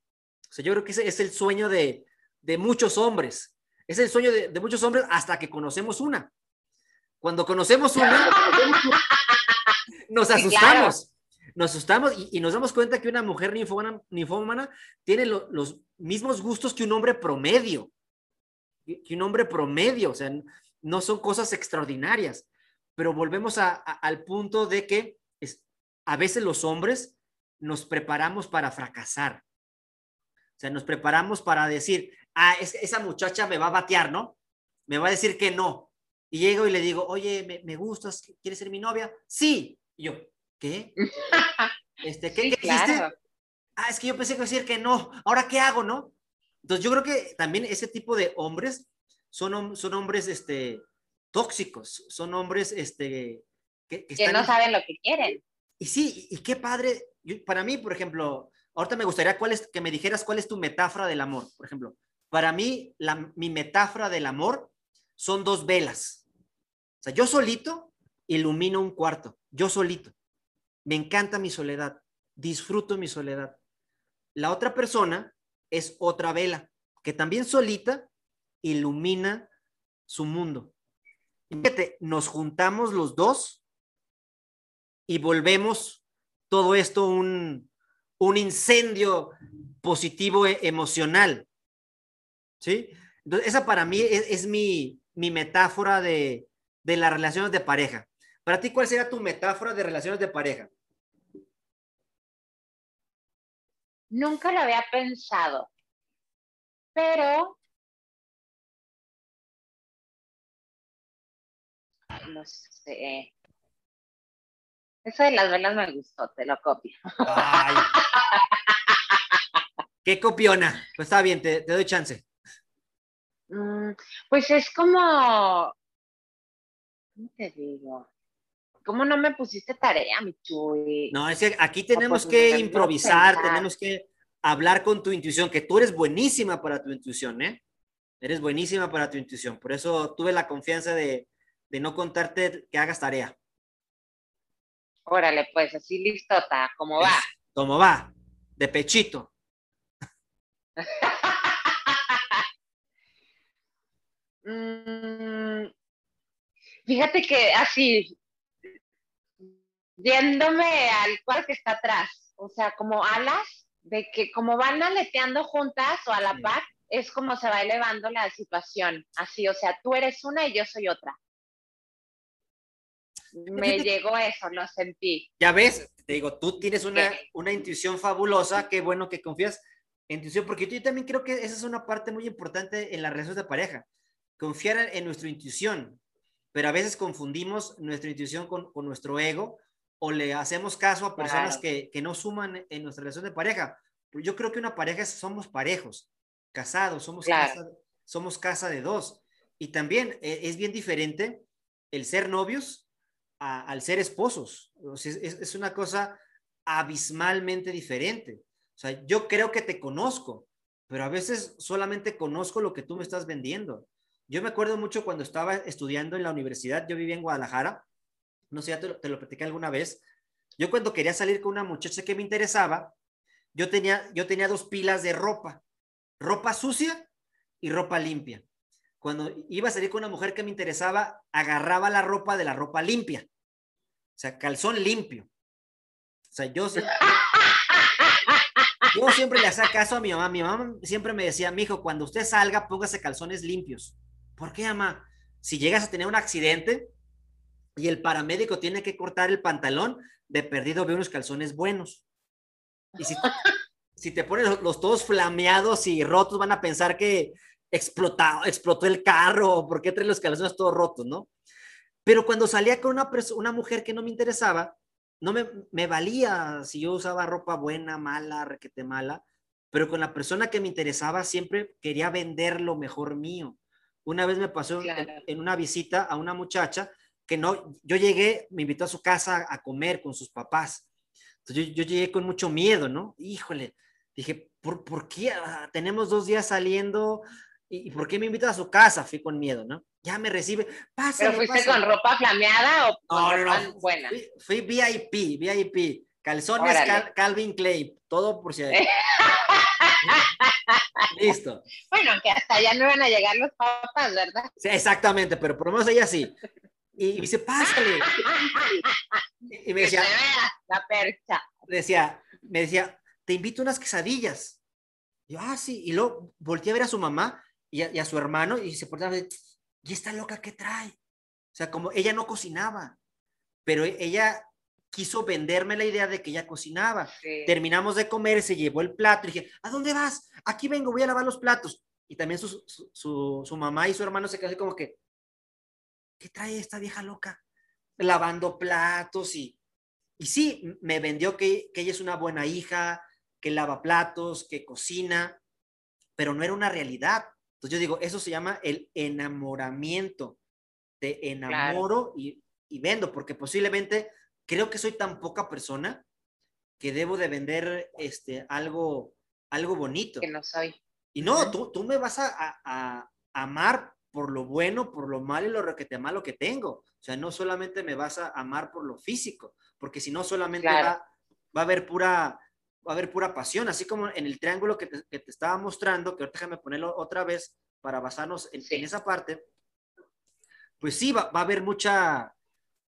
S1: O sea, yo creo que ese es el sueño de, de muchos hombres. Es el sueño de, de, muchos hombres hasta que conocemos una. Cuando conocemos una, nos asustamos. Nos asustamos y, nos damos cuenta que una mujer ninfómana, tiene lo, los mismos gustos que un hombre promedio. Que un hombre promedio. O sea, no son cosas extraordinarias. Pero volvemos a, al punto de que a veces los hombres nos preparamos para fracasar. O sea, nos preparamos para decir, ah, es, esa muchacha me va a batear, ¿no? Me va a decir que no. Y llego y le digo, oye, me, me gustas, ¿quieres ser mi novia? Sí. Y yo, ¿qué? Este, ¿qué,
S2: sí,
S1: ¿qué
S2: claro.
S1: dijiste? Ah, es que yo pensé que decir que no. Ahora, ¿qué hago, no? Entonces, yo creo que también ese tipo de hombres son, son hombres este, tóxicos, son hombres este,
S2: que, que, que no saben lo que quieren.
S1: Y sí, y qué padre. Yo, para mí, por ejemplo, ahorita me gustaría cuál es, que me dijeras cuál es tu metáfora del amor, por ejemplo. Para mí, la, mi metáfora del amor son dos velas. O sea, yo solito ilumino un cuarto, yo solito. Me encanta mi soledad, disfruto mi soledad. La otra persona es otra vela, que también solita ilumina su mundo. Fíjate, nos juntamos los dos y volvemos todo esto un, un incendio positivo e emocional. ¿Sí? Entonces, esa para mí es, es mi, mi, metáfora de, de las relaciones de pareja. Para ti, ¿cuál sería tu metáfora de relaciones de pareja?
S2: Nunca lo había pensado, pero no sé. Eso de las velas me gustó, te lo copio.
S1: Ay. ¿Qué copiona? Pues está bien, te, te doy chance.
S2: Mm, pues es como, ¿cómo te digo? ¿Cómo no me pusiste tarea, mi Chuy?
S1: No, es que aquí tenemos pues, que improvisar, pensar. tenemos que hablar con tu intuición, que tú eres buenísima para tu intuición, ¿eh? Eres buenísima para tu intuición. Por eso tuve la confianza de, de no contarte que hagas tarea.
S2: Órale, pues así listota, ¿cómo va?
S1: ¿Cómo va? De pechito.
S2: mm, fíjate que así, yéndome al cual que está atrás, o sea, como alas, de que como van aleteando juntas o a la par, es como se va elevando la situación. Así, o sea, tú eres una y yo soy otra. Me llegó eso, lo sentí.
S1: Ya ves, te digo, tú tienes una, una intuición fabulosa, qué bueno que confías en intuición, porque yo también creo que esa es una parte muy importante en las relaciones de pareja, confiar en nuestra intuición, pero a veces confundimos nuestra intuición con, con nuestro ego o le hacemos caso a personas que, que, no suman en nuestra relación de pareja. Yo creo que una pareja somos parejos, casados, somos, casa, somos casa de dos. Y también eh, es bien diferente el ser novios al ser esposos. es, una cosa abismalmente diferente. O sea, yo creo que te conozco, pero a veces solamente conozco lo que tú me estás vendiendo. Yo me acuerdo mucho cuando estaba estudiando en la universidad, yo vivía en Guadalajara, no sé, ya te lo, te lo platicé alguna vez. Yo cuando quería salir con una muchacha que me interesaba, yo tenía, yo tenía dos pilas de ropa, ropa sucia y ropa limpia cuando iba a salir con una mujer que me interesaba, agarraba la ropa de la ropa limpia. O sea, calzón limpio. O sea, yo, yo siempre le hacía caso a mi mamá. Mi mamá siempre me decía, mi hijo, cuando usted salga, póngase calzones limpios. ¿Por qué, mamá? Si llegas a tener un accidente y el paramédico tiene que cortar el pantalón, de perdido ve unos calzones buenos. Y si, si te pones los, los todos flameados y rotos, van a pensar que, explotado, explotó el carro, ¿por qué trae los calzones todos rotos, no? Pero cuando salía con una, una mujer que no me interesaba, no me, me, valía si yo usaba ropa buena, mala, requete mala, pero con la persona que me interesaba siempre quería vender lo mejor mío. Una vez me pasó en, una visita a una muchacha que no, yo llegué, me invitó a su casa a comer con sus papás. Entonces yo, yo llegué con mucho miedo, ¿no? Híjole, dije, ¿por, por qué ah, tenemos dos días saliendo? ¿Y por qué me invita a su casa? Fui con miedo, ¿no? Ya me recibe. Pásale,
S2: ¿Pero fuiste con ropa flameada o con ropa buena?
S1: Fui, VIP, VIP. Calzones Calvin Klein, todo por si hay. Listo.
S2: Bueno, que hasta allá no iban a llegar los papás, ¿verdad?
S1: Sí, exactamente, pero por lo menos ella sí. Y, me dice, pásale. y, me decía,
S2: la percha.
S1: Decía, me decía, te invito a unas quesadillas. Y yo, ah, sí. Y luego volteé a ver a su mamá y a, su hermano y se portaba, ¿y esta loca qué trae? O sea, como ella no cocinaba, pero e, ella quiso venderme la idea de que ella cocinaba. Terminamos de comer, se llevó el plato y dije, ¿a dónde vas? Aquí vengo, voy a lavar los platos. Y también su, su, su, mamá y su hermano se quedaron como que, ¿qué trae esta vieja loca? Lavando platos y, y sí, me vendió que, que ella es una buena hija, que lava platos, que cocina, pero no era una realidad. Entonces yo digo, eso se llama el enamoramiento. Te enamoro y, vendo, porque posiblemente creo que soy tan poca persona que debo de vender este, algo, algo bonito.
S2: Que no soy.
S1: Y no, tú, tú me vas a, amar por lo bueno, por lo malo y lo que te malo que tengo. O sea, no solamente me vas a amar por lo físico, porque si no solamente va, va, a haber pura va a haber pura pasión, así como en el triángulo que te, que te estaba mostrando, que ahorita déjame ponerlo otra vez para basarnos en, esa parte, pues sí, va, va, a haber mucha,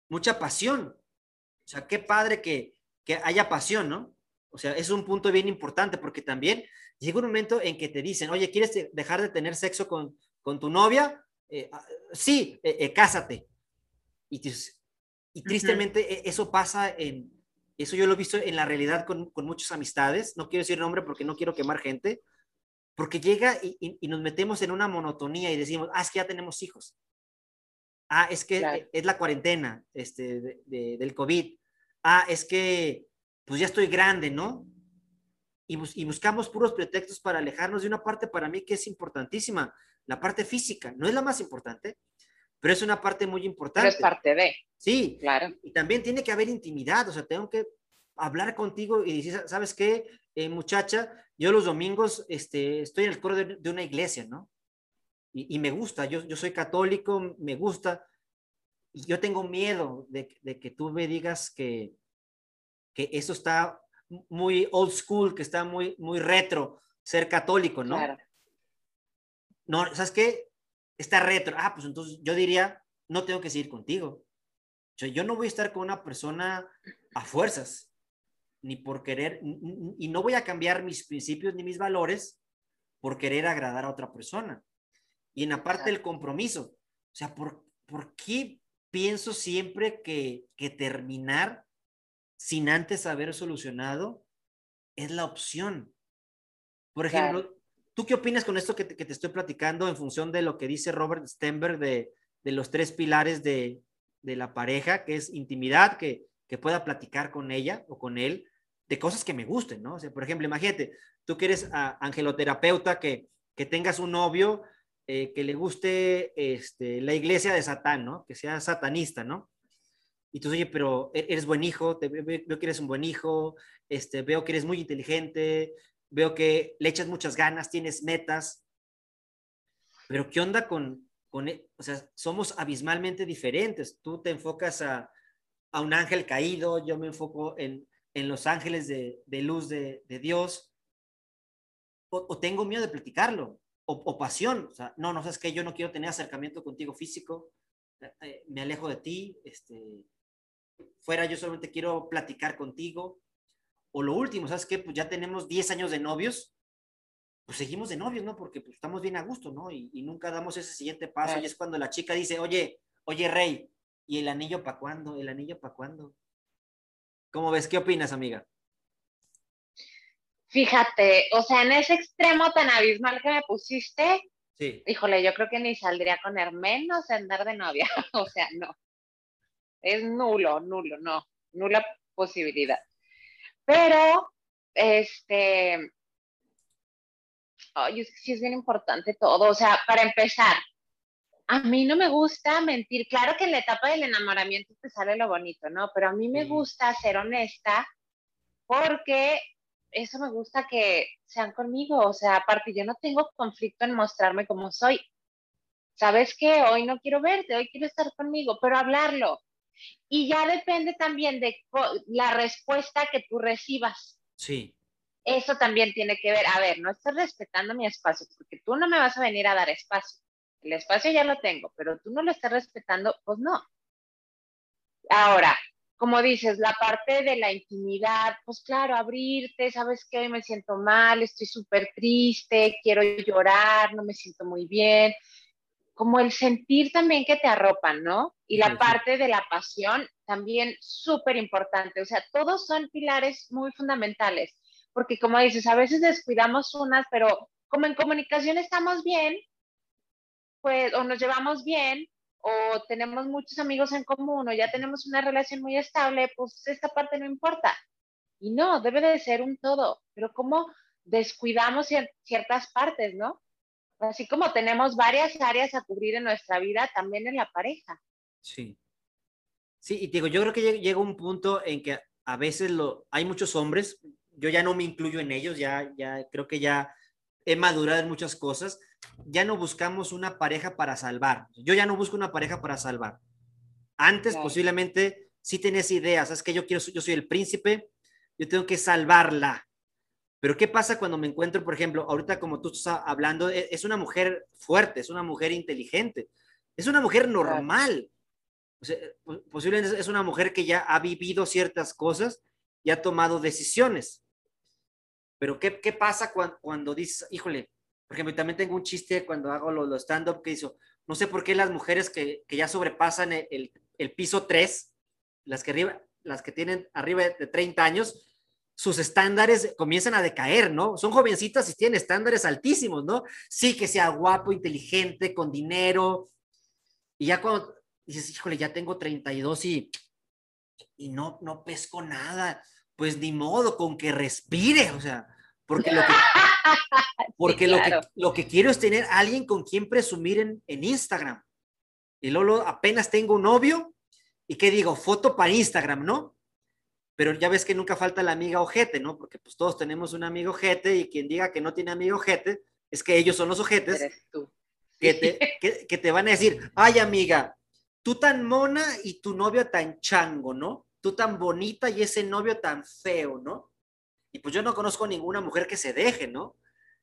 S1: mucha pasión. O sea, qué padre que, que haya pasión, ¿no? O sea, es un punto bien importante porque también llega un momento en que te dicen, oye, ¿quieres dejar de tener sexo con, con tu novia? Eh, ah, sí, eh, eh, cásate. Y, y tristemente e, eso pasa en, eso yo lo he visto en la realidad con, con muchas amistades, no quiero decir nombre porque no quiero quemar gente, porque llega y, y, nos metemos en una monotonía y decimos, ah, es que ya tenemos hijos. Ah, es que es la cuarentena este, de, del COVID. Ah, es que pues ya estoy grande, ¿no? Y, y, buscamos puros pretextos para alejarnos de una parte para mí que es importantísima, la parte física. No es la más importante, pero es una parte muy importante.
S2: Pero es parte de.
S1: Sí, claro. Y también tiene que haber intimidad, o sea, tengo que hablar contigo y decir, ¿sabes qué, eh, muchacha? Yo los domingos este, estoy en el coro de, una iglesia, ¿no? Y, me gusta, yo, yo soy católico, me gusta. Y yo tengo miedo de, de que tú me digas que, que eso está muy old school, que está muy, muy retro, ser católico, ¿no? Claro. No, ¿sabes qué? está retro. Ah, pues entonces yo diría, no tengo que seguir contigo. Yo, yo no voy a estar con una persona a fuerzas. ni por querer, y no voy a cambiar mis principios ni mis valores por querer agradar a otra persona. Y en aparte el compromiso, o sea, ¿por, ¿por qué pienso siempre que, que terminar sin antes haber solucionado es la opción? Por ejemplo, ¿tú qué opinas con esto que te, estoy platicando en función de lo que dice Robert Stenberg de, los tres pilares de, la pareja, que es intimidad, que, pueda platicar con ella o con él de cosas que me gusten, ¿no? O sea, por ejemplo, imagínate, tú que eres ah, angeloterapeuta, que, que tengas un novio eh, que le guste este, la iglesia de Satán, ¿no? Que sea satanista, ¿no? Y tú, oye, pero e-, eres buen hijo, te, veo que eres un buen hijo, este, veo que eres muy inteligente, veo que le echas muchas ganas, tienes metas, pero ¿qué onda con, con e-? o sea, somos abismalmente diferentes. Tú te enfocas a, a un ángel caído, yo me enfoco en, en los ángeles de, de luz de, de Dios, o, o, tengo miedo de platicarlo, o, pasión, o sea, no, no sabes que yo no quiero tener acercamiento contigo físico, eh, eh, me alejo de ti, este, fuera yo solamente quiero platicar contigo, o lo último, ¿sabes qué? Pues ya tenemos 10 años de novios, pues seguimos de novios, ¿no? Porque pues, estamos bien a gusto, ¿no? Y, y nunca damos ese siguiente paso, y es cuando la chica dice, oye, oye, Rey, ¿y el anillo para cuándo? ¿El anillo para cuándo? ¿Cómo ves? ¿Qué opinas, amiga?
S2: Fíjate, o sea, en ese extremo tan abismal que me pusiste,
S1: sí.
S2: híjole, yo creo que ni saldría con él menos andar de novia, o sea, no. Es nulo, nulo, no, nula posibilidad. Pero, este, es que sí es bien importante todo. O sea, para empezar, a mí no me gusta mentir. Claro que en la etapa del enamoramiento te sale lo bonito, ¿no? Pero a mí me gusta ser honesta porque eso me gusta que sean conmigo. O sea, aparte, yo no tengo conflicto en mostrarme como soy. ¿Sabes qué? Hoy no quiero verte, hoy quiero estar conmigo, pero hablarlo. Y ya depende también de la respuesta que tú recibas.
S1: Sí.
S2: Eso también tiene que ver, a ver, no estás respetando mi espacio, porque tú no me vas a venir a dar espacio. El espacio ya lo tengo, pero tú no lo estás respetando, pues no. Ahora, como dices, la parte de la intimidad, pues claro, abrirte, sabes que me siento mal, estoy súper triste, quiero llorar, no me siento muy bien, como el sentir también que te arropan, ¿no? Y la parte de la pasión también súper importante, o sea, todos son pilares muy fundamentales, porque como dices, a veces descuidamos unas, pero como en comunicación estamos bien, pues o nos llevamos bien, o tenemos muchos amigos en común, o ya tenemos una relación muy estable, pues esta parte no importa. Y no, debe de ser un todo, pero como descuidamos ciertas partes, ¿no? Así como tenemos varias áreas a cubrir en nuestra vida, también en la pareja.
S1: Sí. Sí, y digo, yo creo que llega un punto en que a veces lo, hay muchos hombres, yo ya no me incluyo en ellos, ya, ya creo que ya he madurado en muchas cosas, ya no buscamos una pareja para salvar. Yo ya no busco una pareja para salvar. Antes claro. posiblemente sí tenés ideas, es que yo quiero, yo soy el príncipe, yo tengo que salvarla, pero ¿qué pasa cuando me encuentro, por ejemplo, ahorita como tú estás hablando, e, es una mujer fuerte, es una mujer inteligente, es una mujer normal. O sea, posiblemente es una mujer que ya ha vivido ciertas cosas y ha tomado decisiones. Pero ¿qué, qué pasa cuando, cuando, dices, híjole, por ejemplo, también tengo un chiste cuando hago los lo stand-up que hizo, no sé por qué las mujeres que, que ya sobrepasan el, el, el piso 3, las que, arriba, las que tienen arriba de 30 años, sus estándares comienzan a decaer, ¿no? Son jovencitas y tienen estándares altísimos, ¿no? Sí, que sea guapo, inteligente, con dinero. Y ya cuando dices, híjole, ya tengo 32 y, y no, no pesco nada, pues ni modo, con que respire, o sea, porque lo que, porque sí, claro. lo que, lo que quiero es tener alguien con quien presumir en, en Instagram. Y luego apenas tengo un novio y qué digo, foto para Instagram, ¿no? Pero ya ves que nunca falta la amiga ojete, ¿no? Porque pues todos tenemos un amigo ojete y quien diga que no tiene amigo ojete, es que ellos son los ojetes
S2: Eres tú.
S1: Que, te, que, que, te van a decir, ay amiga, tú tan mona y tu novio tan chango, ¿no? Tú tan bonita y ese novio tan feo, ¿no? Y pues yo no conozco ninguna mujer que se deje, ¿no?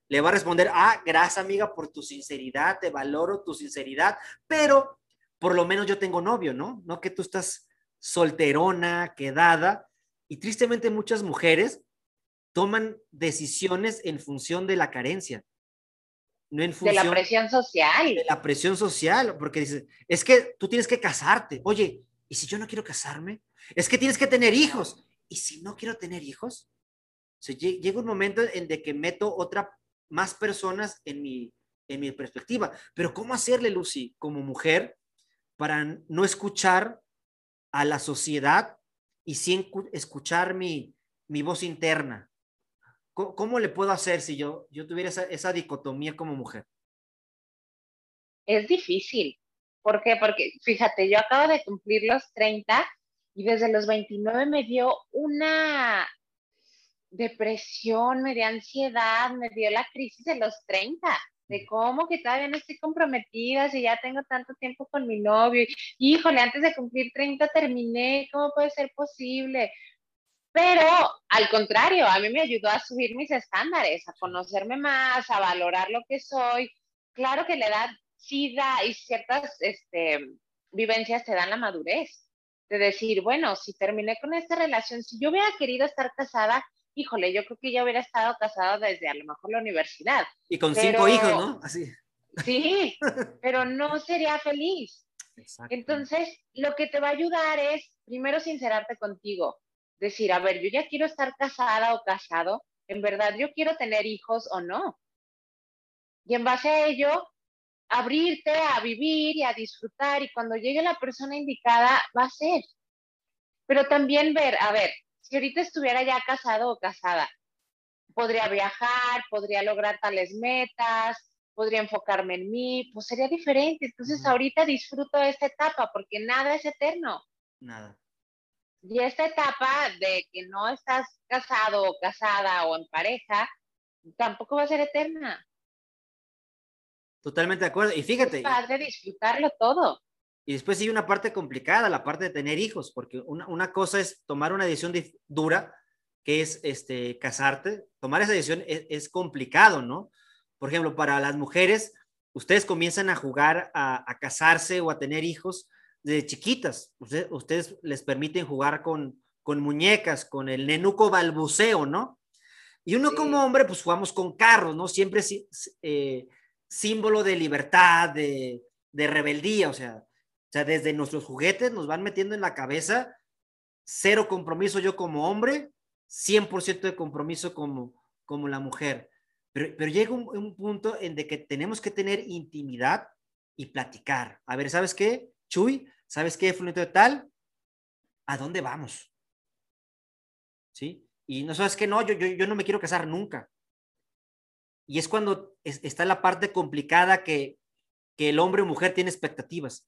S1: Le va a responder, ah, gracias amiga por tu sinceridad, te valoro tu sinceridad, pero por lo menos yo tengo novio, ¿no? No que tú estás solterona, quedada, Y tristemente muchas mujeres toman decisiones en función de la carencia. No en función
S2: de la presión social.
S1: De la presión social, porque dices, es que tú tienes que casarte. Oye, ¿y si yo no quiero casarme? Es que tienes que tener hijos. ¿Y si no quiero tener hijos? llega un momento en de que meto otra, más personas en mi, en mi perspectiva. Pero ¿cómo hacerle, Lucy, como mujer, para no escuchar a la sociedad y sin escuchar mi, mi voz interna? ¿Cómo, le puedo hacer si yo, yo tuviera esa, esa dicotomía como mujer?
S2: Es difícil. ¿Por qué? Porque fíjate, yo acabo de cumplir los 30 y desde los 29 me dio una depresión, me dio ansiedad, me dio la crisis de los 30, de cómo que todavía no estoy comprometida, si ya tengo tanto tiempo con mi novio, híjole, antes de cumplir 30 terminé, ¿cómo puede ser posible? Pero al contrario, a mí me ayudó a subir mis estándares, a conocerme más, a valorar lo que soy. Claro que la edad sí da y ciertas este, vivencias te dan la madurez de decir, bueno, si terminé con esta relación, si yo hubiera querido estar casada, híjole, yo creo que ya hubiera estado casada desde a lo mejor la universidad.
S1: Y con cinco hijos, ¿no? Así.
S2: Sí, pero no sería feliz. Entonces, lo que te va a ayudar es, primero, sincerarte contigo. Decir, a ver, yo ya quiero estar casada o casado, en verdad yo quiero tener hijos o no. Y en base a ello, abrirte a vivir y a disfrutar y cuando llegue la persona indicada va a ser. Pero también ver, a ver, si ahorita estuviera ya casado o casada, podría viajar, podría lograr tales metas, podría enfocarme en mí, pues sería diferente. Entonces ahorita disfruto de esta etapa porque nada es eterno.
S1: Nada.
S2: Y esta etapa de que no estás casado o casada o en pareja, tampoco va a ser eterna.
S1: Totalmente de acuerdo. Y fíjate.
S2: Es padre disfrutarlo todo.
S1: Y después sigue una parte complicada, la parte de tener hijos, porque una, cosa es tomar una decisión dura, que es este, casarte. Tomar esa decisión es, complicado, ¿no? Por ejemplo, para las mujeres, ustedes comienzan a jugar a, casarse o a tener hijos de chiquitas. ustedes les permiten jugar con, con muñecas, con el nenuco balbuceo, ¿no? Y uno como hombre, pues jugamos con carros, ¿no? Siempre eh, símbolo de libertad, de, de rebeldía, o sea, o sea, desde nuestros juguetes nos van metiendo en la cabeza cero compromiso yo como hombre, 100% de compromiso como, como la mujer. Pero, pero llega un, punto en de que tenemos que tener intimidad y platicar. A ver, ¿sabes qué? Chuy, ¿sabes qué, Fulento de tal? ¿A dónde vamos? ¿Sí? Y no sabes que no, yo, yo, yo no me quiero casar nunca. Y es cuando está la parte complicada que, que el hombre o mujer tiene expectativas.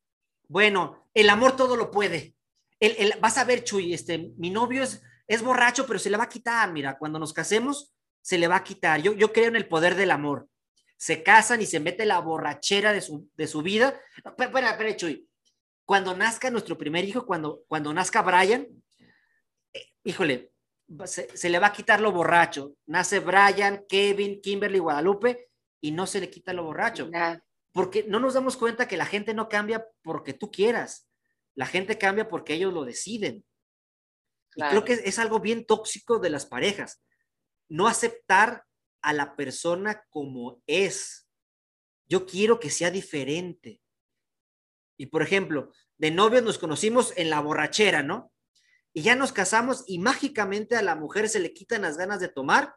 S1: Bueno, el amor todo lo puede. El, vas a ver, Chuy, este, mi novio es, es borracho, pero se le va a quitar. Mira, cuando nos casemos, se le va a quitar. Yo, yo creo en el poder del amor. Se casan y se mete la borrachera de su, de su vida. Espera, espera, Chuy. Cuando nazca nuestro primer hijo, cuando, cuando nazca Brian, eh, híjole, se, se, le va a quitar lo borracho. Nace Brian, Kevin, Kimberly, Guadalupe y no se le quita lo borracho porque no nos damos cuenta que la gente no cambia porque tú quieras, la gente cambia porque ellos lo deciden. Y creo que es algo bien tóxico de las parejas, no aceptar a la persona como es. Yo quiero que sea diferente. Y por ejemplo, de novios nos conocimos en la borrachera, ¿no? Y ya nos casamos y mágicamente a la mujer se le quitan las ganas de tomar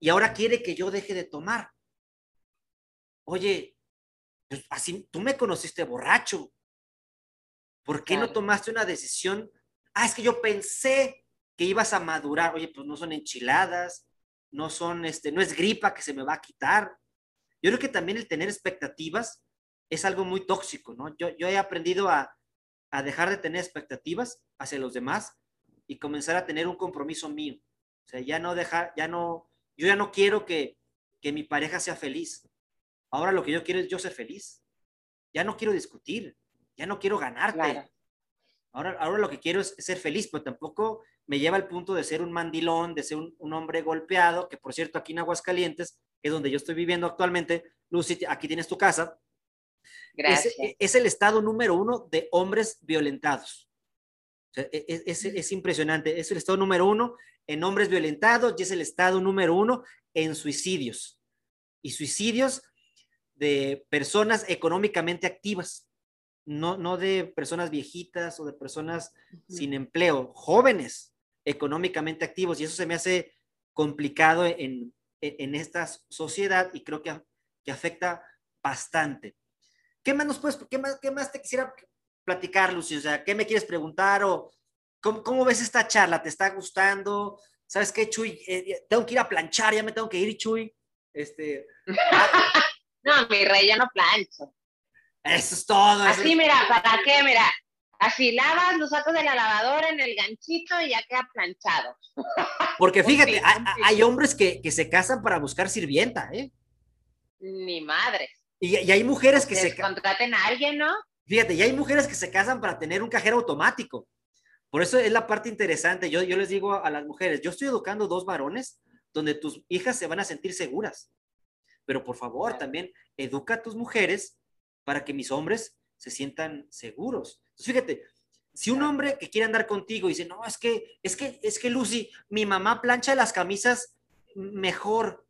S1: y ahora quiere que yo deje de tomar. Oye, así, tú me conociste borracho. ¿Por qué no tomaste una decisión? Ah, es que yo pensé que ibas a madurar. Oye, pues no son enchiladas, no son, este, no es gripa que se me va a quitar. Yo creo que también el tener expectativas es algo muy tóxico, ¿no? Yo, yo he aprendido a, a dejar de tener expectativas hacia los demás y comenzar a tener un compromiso mío. O sea, ya no dejar, ya no, yo ya no quiero que, que mi pareja sea feliz. Ahora lo que yo quiero es yo ser feliz. Ya no quiero discutir, ya no quiero ganarte. Ahora, ahora lo que quiero es ser feliz, pero tampoco me lleva al punto de ser un mandilón, de ser un, hombre golpeado, que por cierto aquí en Aguascalientes, que es donde yo estoy viviendo actualmente, Lucy, aquí tienes tu casa.
S2: Gracias.
S1: Es, es el estado número uno de hombres violentados. O E, e, es, es, impresionante. Es el estado número uno en hombres violentados y es el estado número uno en suicidios. Y suicidios de personas económicamente activas, no, no de personas viejitas o de personas sin empleo, jóvenes económicamente activos. Y eso se me hace complicado en, en, esta sociedad y creo que, que afecta bastante. ¿Qué más nos puedes, qué más, qué más te quisiera platicar, Lucy? O sea, ¿qué me quieres preguntar o cómo, cómo ves esta charla? ¿Te está gustando? ¿Sabes qué, Chuy? Eh, tengo que ir a planchar, ya me tengo que ir, Chuy. Este...
S2: no, mi rey, ya no plancho.
S1: Eso es todo.
S2: Así, mira, ¿para qué? Mira, así lavas, lo sacas de la lavadora en el ganchito y ya queda planchado.
S1: Porque fíjate, hay, hombres que, que, se casan para buscar sirvienta, ¿eh?
S2: Ni madre.
S1: Y, y hay mujeres que se...
S2: Contraten a alguien, ¿no?
S1: Fíjate, y hay mujeres que se casan para tener un cajero automático. Por eso es la parte interesante. Yo, yo les digo a, las mujeres, yo estoy educando dos varones donde tus hijas se van a sentir seguras. Pero por favor, también educa a tus mujeres para que mis hombres se sientan seguros. Entonces, fíjate, si un hombre que quiere andar contigo dice, no, es que, es que, es que Lucy, mi mamá plancha las camisas mejor.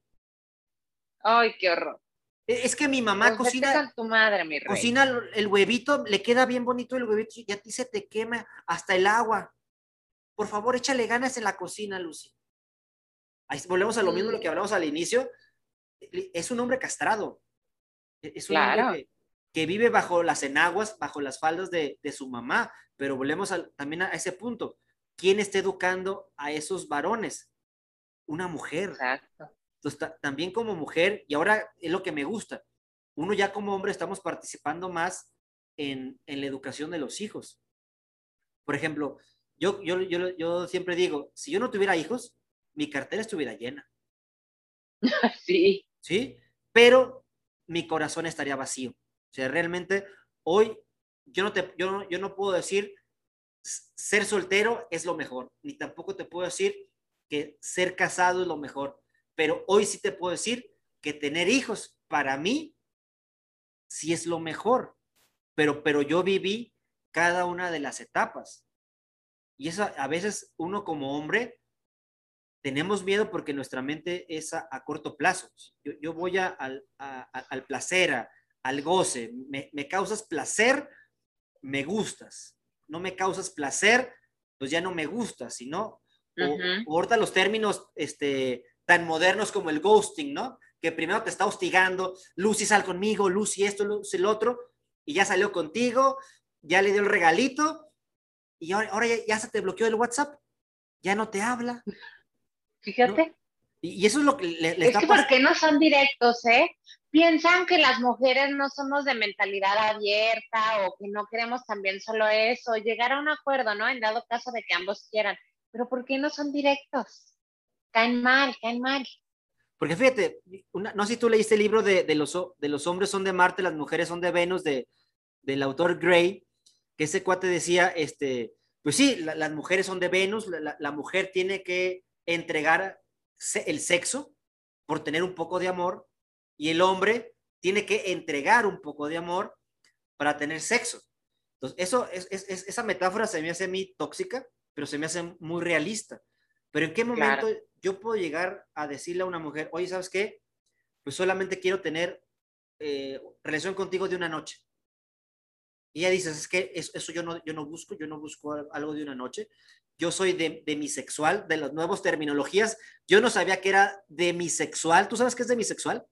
S2: Ay, qué horror.
S1: E, es que mi mamá
S2: pues
S1: cocina.
S2: tu madre, mi rey.
S1: Cocina el huevito, le queda bien bonito el huevito y a ti se te quema hasta el agua. Por favor, échale ganas en la cocina, Lucy. Ahí volvemos a lo mismo lo que hablamos al inicio. Es un hombre castrado. E, es un hombre que, vive bajo las enaguas, bajo las faldas de, su mamá. Pero volvemos también a ese punto. ¿Quién está educando a esos varones? Una mujer. Exacto. Entonces, también como mujer, y ahora es lo que me gusta, uno ya como hombre estamos participando más en, en la educación de los hijos. Por ejemplo, yo, yo, yo, yo siempre digo, si yo no tuviera hijos, mi cartera estuviera llena.
S2: Sí.
S1: Sí, pero mi corazón estaría vacío. O sea, realmente hoy yo no, te, yo no, yo no puedo decir ser soltero es lo mejor, ni tampoco te puedo decir que ser casado es lo mejor pero hoy sí te puedo decir que tener hijos para mí sí es lo mejor, pero, pero yo viví cada una de las etapas. Y eso a veces uno como hombre tenemos miedo porque nuestra mente es a, corto plazo. Yo, voy a, al, al, placer, al goce. Me, causas placer, me gustas. No me causas placer, pues ya no me gustas, sino, o, ahorita los términos este, tan modernos como el ghosting, ¿no? Que primero te está hostigando, Lucy sal conmigo, Lucy esto, Lucy el otro, y ya salió contigo, ya le dio el regalito, y ahora, ya, se te bloqueó el WhatsApp, ya no te habla.
S2: Fíjate.
S1: Y, eso es lo que le,
S2: le es que porque no son directos, ¿eh? Piensan que las mujeres no somos de mentalidad abierta o que no queremos también solo eso, llegar a un acuerdo, ¿no? En dado caso de que ambos quieran. Pero ¿por qué no son directos? caen mal, caen mal.
S1: Porque fíjate, no sé si tú leíste el libro de, de, los, de los hombres son de Marte, las mujeres son de Venus, de, del autor Gray, que ese cuate decía, este, pues sí, las mujeres son de Venus, la, la, mujer tiene que entregar el sexo por tener un poco de amor y el hombre tiene que entregar un poco de amor para tener sexo. Entonces, eso, es, es, esa metáfora se me hace a mí tóxica, pero se me hace muy realista. Pero ¿en qué momento yo puedo llegar a decirle a una mujer, oye, ¿sabes qué? Pues solamente quiero tener eh, relación contigo de una noche. Y ella dice, es que eso, yo, no, yo no busco, yo no busco algo de una noche. Yo soy de, demisexual, de las nuevas terminologías. Yo no sabía que era demisexual. ¿Tú sabes qué es demisexual?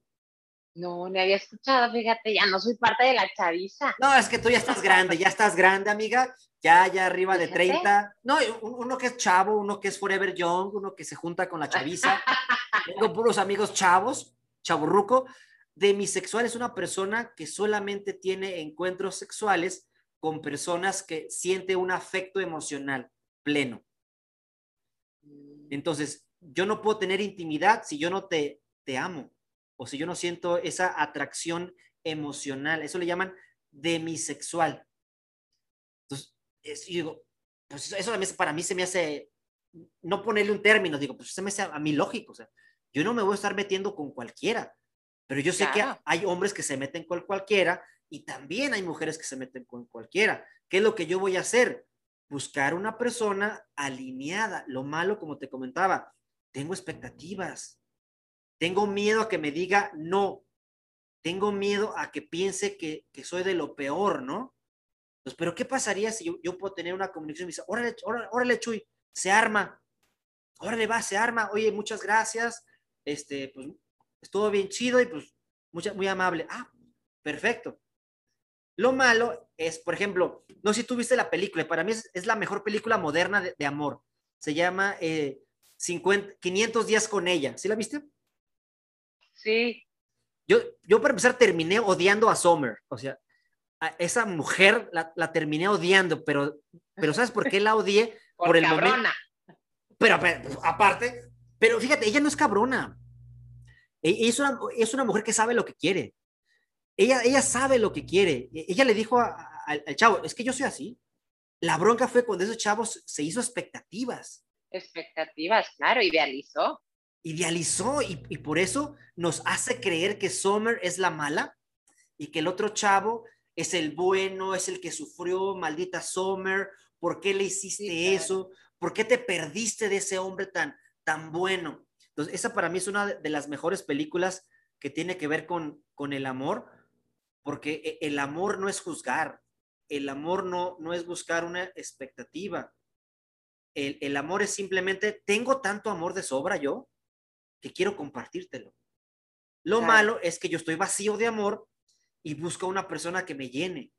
S2: No, me había escuchado, fíjate, ya no soy parte de la chaviza.
S1: No, es que tú ya estás grande, ya estás grande, amiga, ya, ya arriba de 30. No, uno que es chavo, uno que es forever young, uno que se junta con la chaviza. Tengo puros amigos chavos, chaburruco. Demisexual es una persona que solamente tiene encuentros sexuales con personas que siente un afecto emocional pleno. Entonces, yo no puedo tener intimidad si yo no te, te amo o si yo no siento esa atracción emocional. Eso le llaman demisexual. Entonces, yo digo, pues eso para mí se me hace, no ponerle un término, digo, pues se me hace a mí lógico. O sea, yo no me voy a estar metiendo con cualquiera, pero yo sé que hay hombres que se meten con cualquiera y también hay mujeres que se meten con cualquiera. ¿Qué es lo que yo voy a hacer? Buscar una persona alineada. Lo malo, como te comentaba, tengo expectativas. Tengo miedo a que me diga no. Tengo miedo a que piense que, soy de lo peor, ¿no? Pues, pero ¿qué pasaría si yo, puedo tener una comunicación y me dice, órale, órale, órale, Chuy, se arma. Órale, va, se arma. Oye, muchas gracias. Este, pues, estuvo bien chido y pues, muy amable. Ah, perfecto. Lo malo es, por ejemplo, no sé si tú viste la película, para mí es, la mejor película moderna de, amor. Se llama 50, eh, 500 días con ella. ¿Sí la viste?
S2: Sí.
S1: Yo, yo para empezar terminé odiando a Summer. O sea, a esa mujer la, terminé odiando, pero, pero ¿sabes por qué la odié?
S2: Por, el momento.
S1: Pero, pero, aparte, pero fíjate, ella no es cabrona. E, es una, es una mujer que sabe lo que quiere ella, ella sabe lo que quiere. E, ella le dijo al chavo, es que yo soy así. La bronca fue cuando esos chavos se hizo expectativas.
S2: Expectativas, claro, idealizó.
S1: Idealizó y, y por eso nos hace creer que Summer es la mala y que el otro chavo es el bueno, es el que sufrió, maldita Summer, ¿por qué le hiciste eso? ¿Por qué te perdiste de ese hombre tan, tan bueno? Entonces, esa para mí es una de las mejores películas que tiene que ver con, con el amor, porque e, el amor no es juzgar, el amor no, no es buscar una expectativa. El, amor es simplemente, tengo tanto amor de sobra yo que quiero compartírtelo. Lo malo es que yo estoy vacío de amor y busco a una persona que me llene.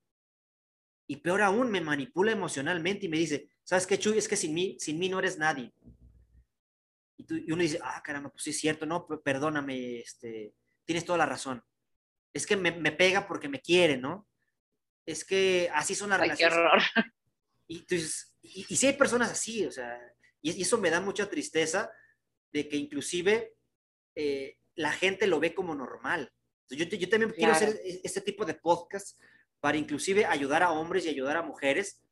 S1: Y peor aún, me manipula emocionalmente y me dice, ¿sabes qué, Chuy? Es que sin mí, sin mí no eres nadie. Y, y uno dice, ah, caramba, pues sí es cierto, no, perdóname, este, tienes toda la razón es que me, pega porque me quiere, ¿no? Es que así son las
S2: relaciones. Qué horror.
S1: Y, entonces, y, si hay personas así, o sea, y, eso me da mucha tristeza de que inclusive eh, la gente lo ve como normal. Yo, yo también quiero hacer e, este tipo de podcast para inclusive ayudar a hombres y ayudar a mujeres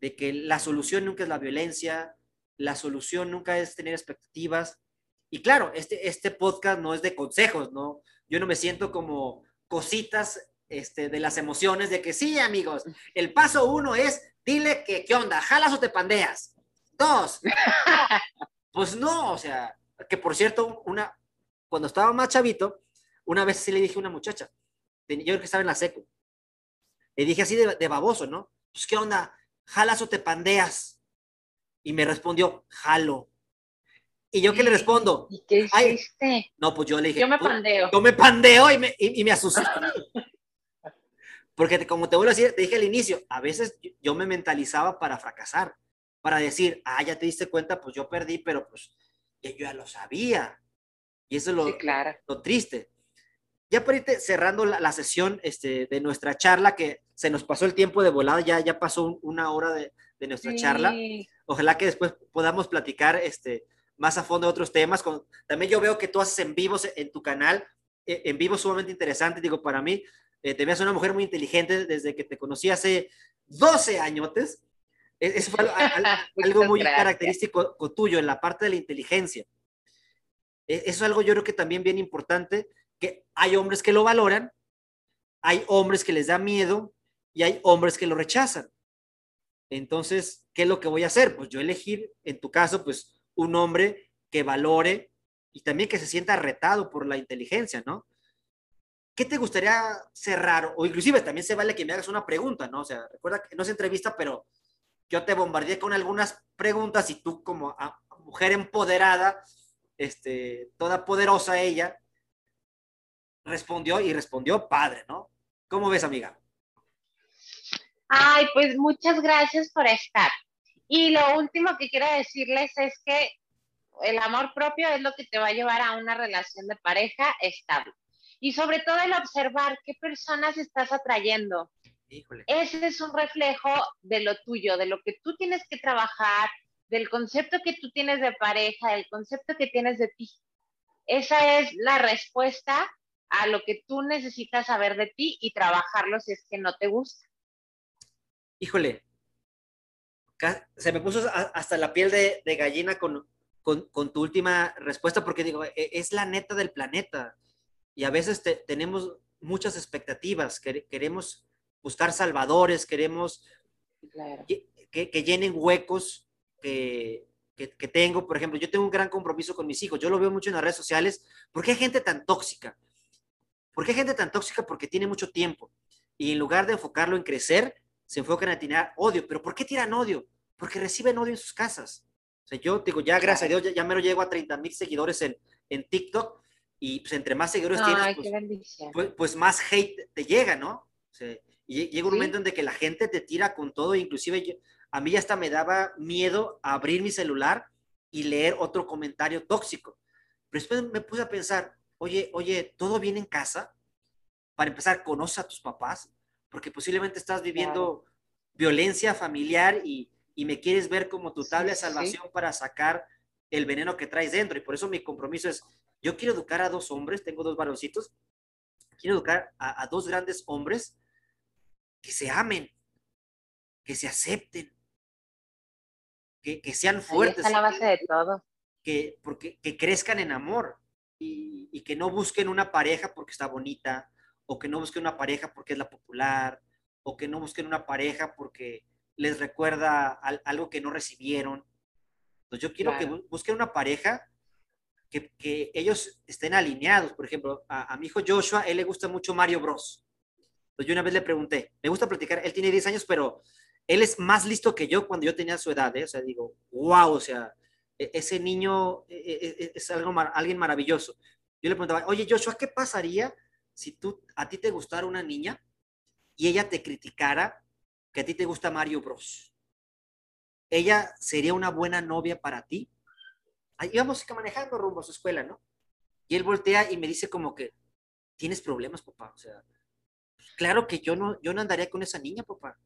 S1: de que la solución nunca es la violencia, la solución nunca es tener expectativas. Y claro, este, este podcast no es de consejos, ¿no? Yo no me siento como cositas este, de las emociones de que sí, amigos, el paso uno es, dile que, ¿qué onda? ¿Jalas o te pandeas? Dos, pues no, o sea, que por cierto, una, cuando estaba más chavito, una vez sí le dije a una muchacha, yo creo que estaba en la seco, le dije así de, baboso, ¿no? Pues, ¿qué onda? ¿Jalas o te pandeas? Y me respondió, jalo. ¿Y yo qué le respondo?
S2: ¿Y qué hiciste?
S1: no, pues yo le dije.
S2: Yo me pandeo.
S1: Yo me pandeo y me, y, me asusté. Porque como te vuelvo a decir, te dije al inicio, a veces yo me mentalizaba para fracasar, para decir, ah, ya te diste cuenta, pues yo perdí, pero pues yo ya lo sabía. Y eso es lo, lo triste. Ya para irte cerrando la, sesión este, de nuestra charla, que se nos pasó el tiempo de volada, ya, ya pasó una hora de, de nuestra charla. Ojalá que después podamos platicar este, más a fondo de otros temas. Con, también yo veo que tú haces en vivos en tu canal, eh, en vivo sumamente interesante, digo, para mí, eh, te ves una mujer muy inteligente desde que te conocí hace 12 añotes. E, eso fue algo, muy característico tuyo en la parte de la inteligencia. E, eso es algo yo creo que también bien importante, que hay hombres que lo valoran, hay hombres que les da miedo y hay hombres que lo rechazan. Entonces, ¿qué es lo que voy a hacer? Pues yo elegir, en tu caso, pues un hombre que valore y también que se sienta retado por la inteligencia, ¿no? ¿Qué te gustaría cerrar? O inclusive también se vale que me hagas una pregunta, ¿no? O sea, recuerda que no es entrevista, pero yo te bombardeé con algunas preguntas y tú como mujer empoderada, este, toda poderosa ella, respondió y respondió padre, ¿no? ¿Cómo ves, amiga?
S2: Ay, pues muchas gracias por estar. Y lo último que quiero decirles es que el amor propio es lo que te va a llevar a una relación de pareja estable. Y sobre todo el observar qué personas estás atrayendo. Ese es un reflejo de lo tuyo, de lo que tú tienes que trabajar, del concepto que tú tienes de pareja, del concepto que tienes de ti. Esa es la respuesta a lo que tú necesitas saber de ti y trabajarlo si es que no te gusta.
S1: Híjole, se me puso hasta la piel de, gallina con, con, tu última respuesta, porque digo, e, es la neta del planeta. Y a veces tenemos muchas expectativas, queremos buscar salvadores, queremos... que, que llenen huecos que, que, que, tengo. Por ejemplo, yo tengo un gran compromiso con mis hijos. Yo lo veo mucho en las redes sociales. ¿Por qué hay gente tan tóxica? ¿Por qué hay gente tan tóxica? Porque tiene mucho tiempo. Y en lugar de enfocarlo en crecer, se enfocan a tirar odio. ¿Pero por qué tiran odio? Porque reciben odio en sus casas. O sea, yo digo, ya gracias a Dios, ya, ya me lo llego a 30 mil seguidores en, en TikTok y pues entre más seguidores
S2: Ay,
S1: tienes, pues, pues, pues, más hate te llega, ¿no? O sea, y llega un ¿Sí? momento en que la gente te tira con todo, inclusive yo, a mí hasta me daba miedo abrir mi celular y leer otro comentario tóxico. Pero después me puse a pensar, oye, oye, ¿todo bien en casa? Para empezar, conoce a tus papás, porque posiblemente estás viviendo claro. violencia familiar y, y, me quieres ver como tu tabla de salvación sí. para sacar el veneno que traes dentro. Y por eso mi compromiso es, yo quiero educar a dos hombres, tengo dos varoncitos, quiero educar a, a dos grandes hombres que se amen, que se acepten, que, que sean fuertes.
S2: Ahí está la base de todo.
S1: Que, porque, que crezcan en amor y, y, que no busquen una pareja porque está bonita, o que no busquen una pareja porque es la popular, o que no busquen una pareja porque les recuerda al, algo que no recibieron. Entonces yo quiero claro. que busquen una pareja que, que, ellos estén alineados. Por ejemplo, a, a mi hijo Joshua, él le gusta mucho Mario Bros. Entonces yo una vez le pregunté, me gusta platicar, él tiene 10 años, pero él es más listo que yo cuando yo tenía su edad, ¿eh? o sea, digo, wow, o sea, ese niño e, e, es algo, alguien maravilloso. Yo le preguntaba, oye Joshua, ¿qué pasaría si tú, a ti te gustara una niña y ella te criticara que a ti te gusta Mario Bros? ¿Ella sería una buena novia para ti? Ahí íbamos manejando rumbo a su escuela, ¿no? Y él voltea y me dice como que, tienes problemas, papá, o sea, claro que yo no, yo no andaría con esa niña, papá.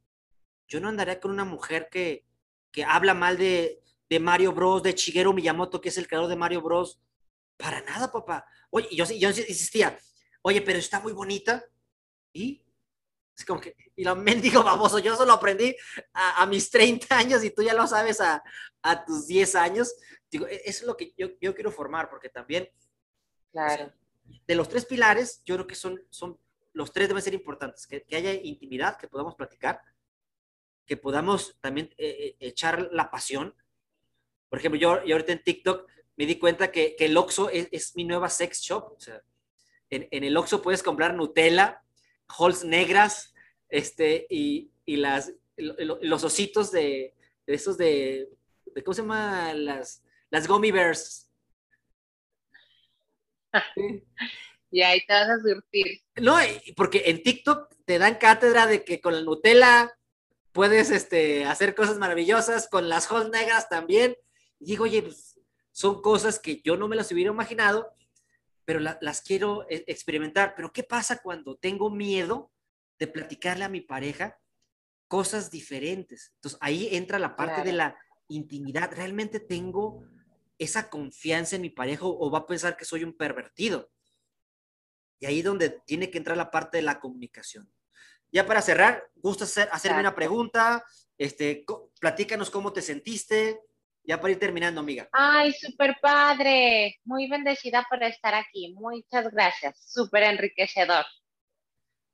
S1: Yo no andaría con una mujer que, que habla mal de, de Mario Bros, de Shigeru Miyamoto, que es el creador de Mario Bros. Para nada, papá. Oye, yo, yo insistía, oye, pero está muy bonita. ¿Y? Es como que, y lo mendigo baboso, yo solo aprendí a, a, mis 30 años y tú ya lo sabes a, a tus 10 años. Digo, e, eso es lo que yo, yo quiero formar, porque también,
S2: claro.
S1: O sea, de los tres pilares, yo creo que son, son los tres deben ser importantes, que, que haya intimidad, que podamos platicar, que podamos también eh, echar la pasión. Por ejemplo, yo, yo, ahorita en TikTok me di cuenta que, que el Oxxo es, es, mi nueva sex shop. O sea, en, en el Oxxo puedes comprar Nutella, Halls negras, este, y, y las, los ositos de, de esos de, de, ¿cómo se llama? Las, las gummy bears.
S2: y ahí te vas a surtir.
S1: No, porque en TikTok te dan cátedra de que con la Nutella puedes este, hacer cosas maravillosas, con las holes negras también. Y digo, oye, pues, son cosas que yo no me las hubiera imaginado, pero la, las quiero e, experimentar. Pero ¿qué pasa cuando tengo miedo de platicarle a mi pareja cosas diferentes? Entonces ahí entra la parte claro. de la intimidad. ¿Realmente tengo esa confianza en mi pareja o va a pensar que soy un pervertido? Y ahí es donde tiene que entrar la parte de la comunicación. Ya para cerrar, ¿gusta hacer, hacerme una pregunta? Este, platícanos cómo te sentiste. Ya para ir terminando, amiga.
S2: Ay, súper padre. Muy bendecida por estar aquí. Muchas gracias. Súper enriquecedor.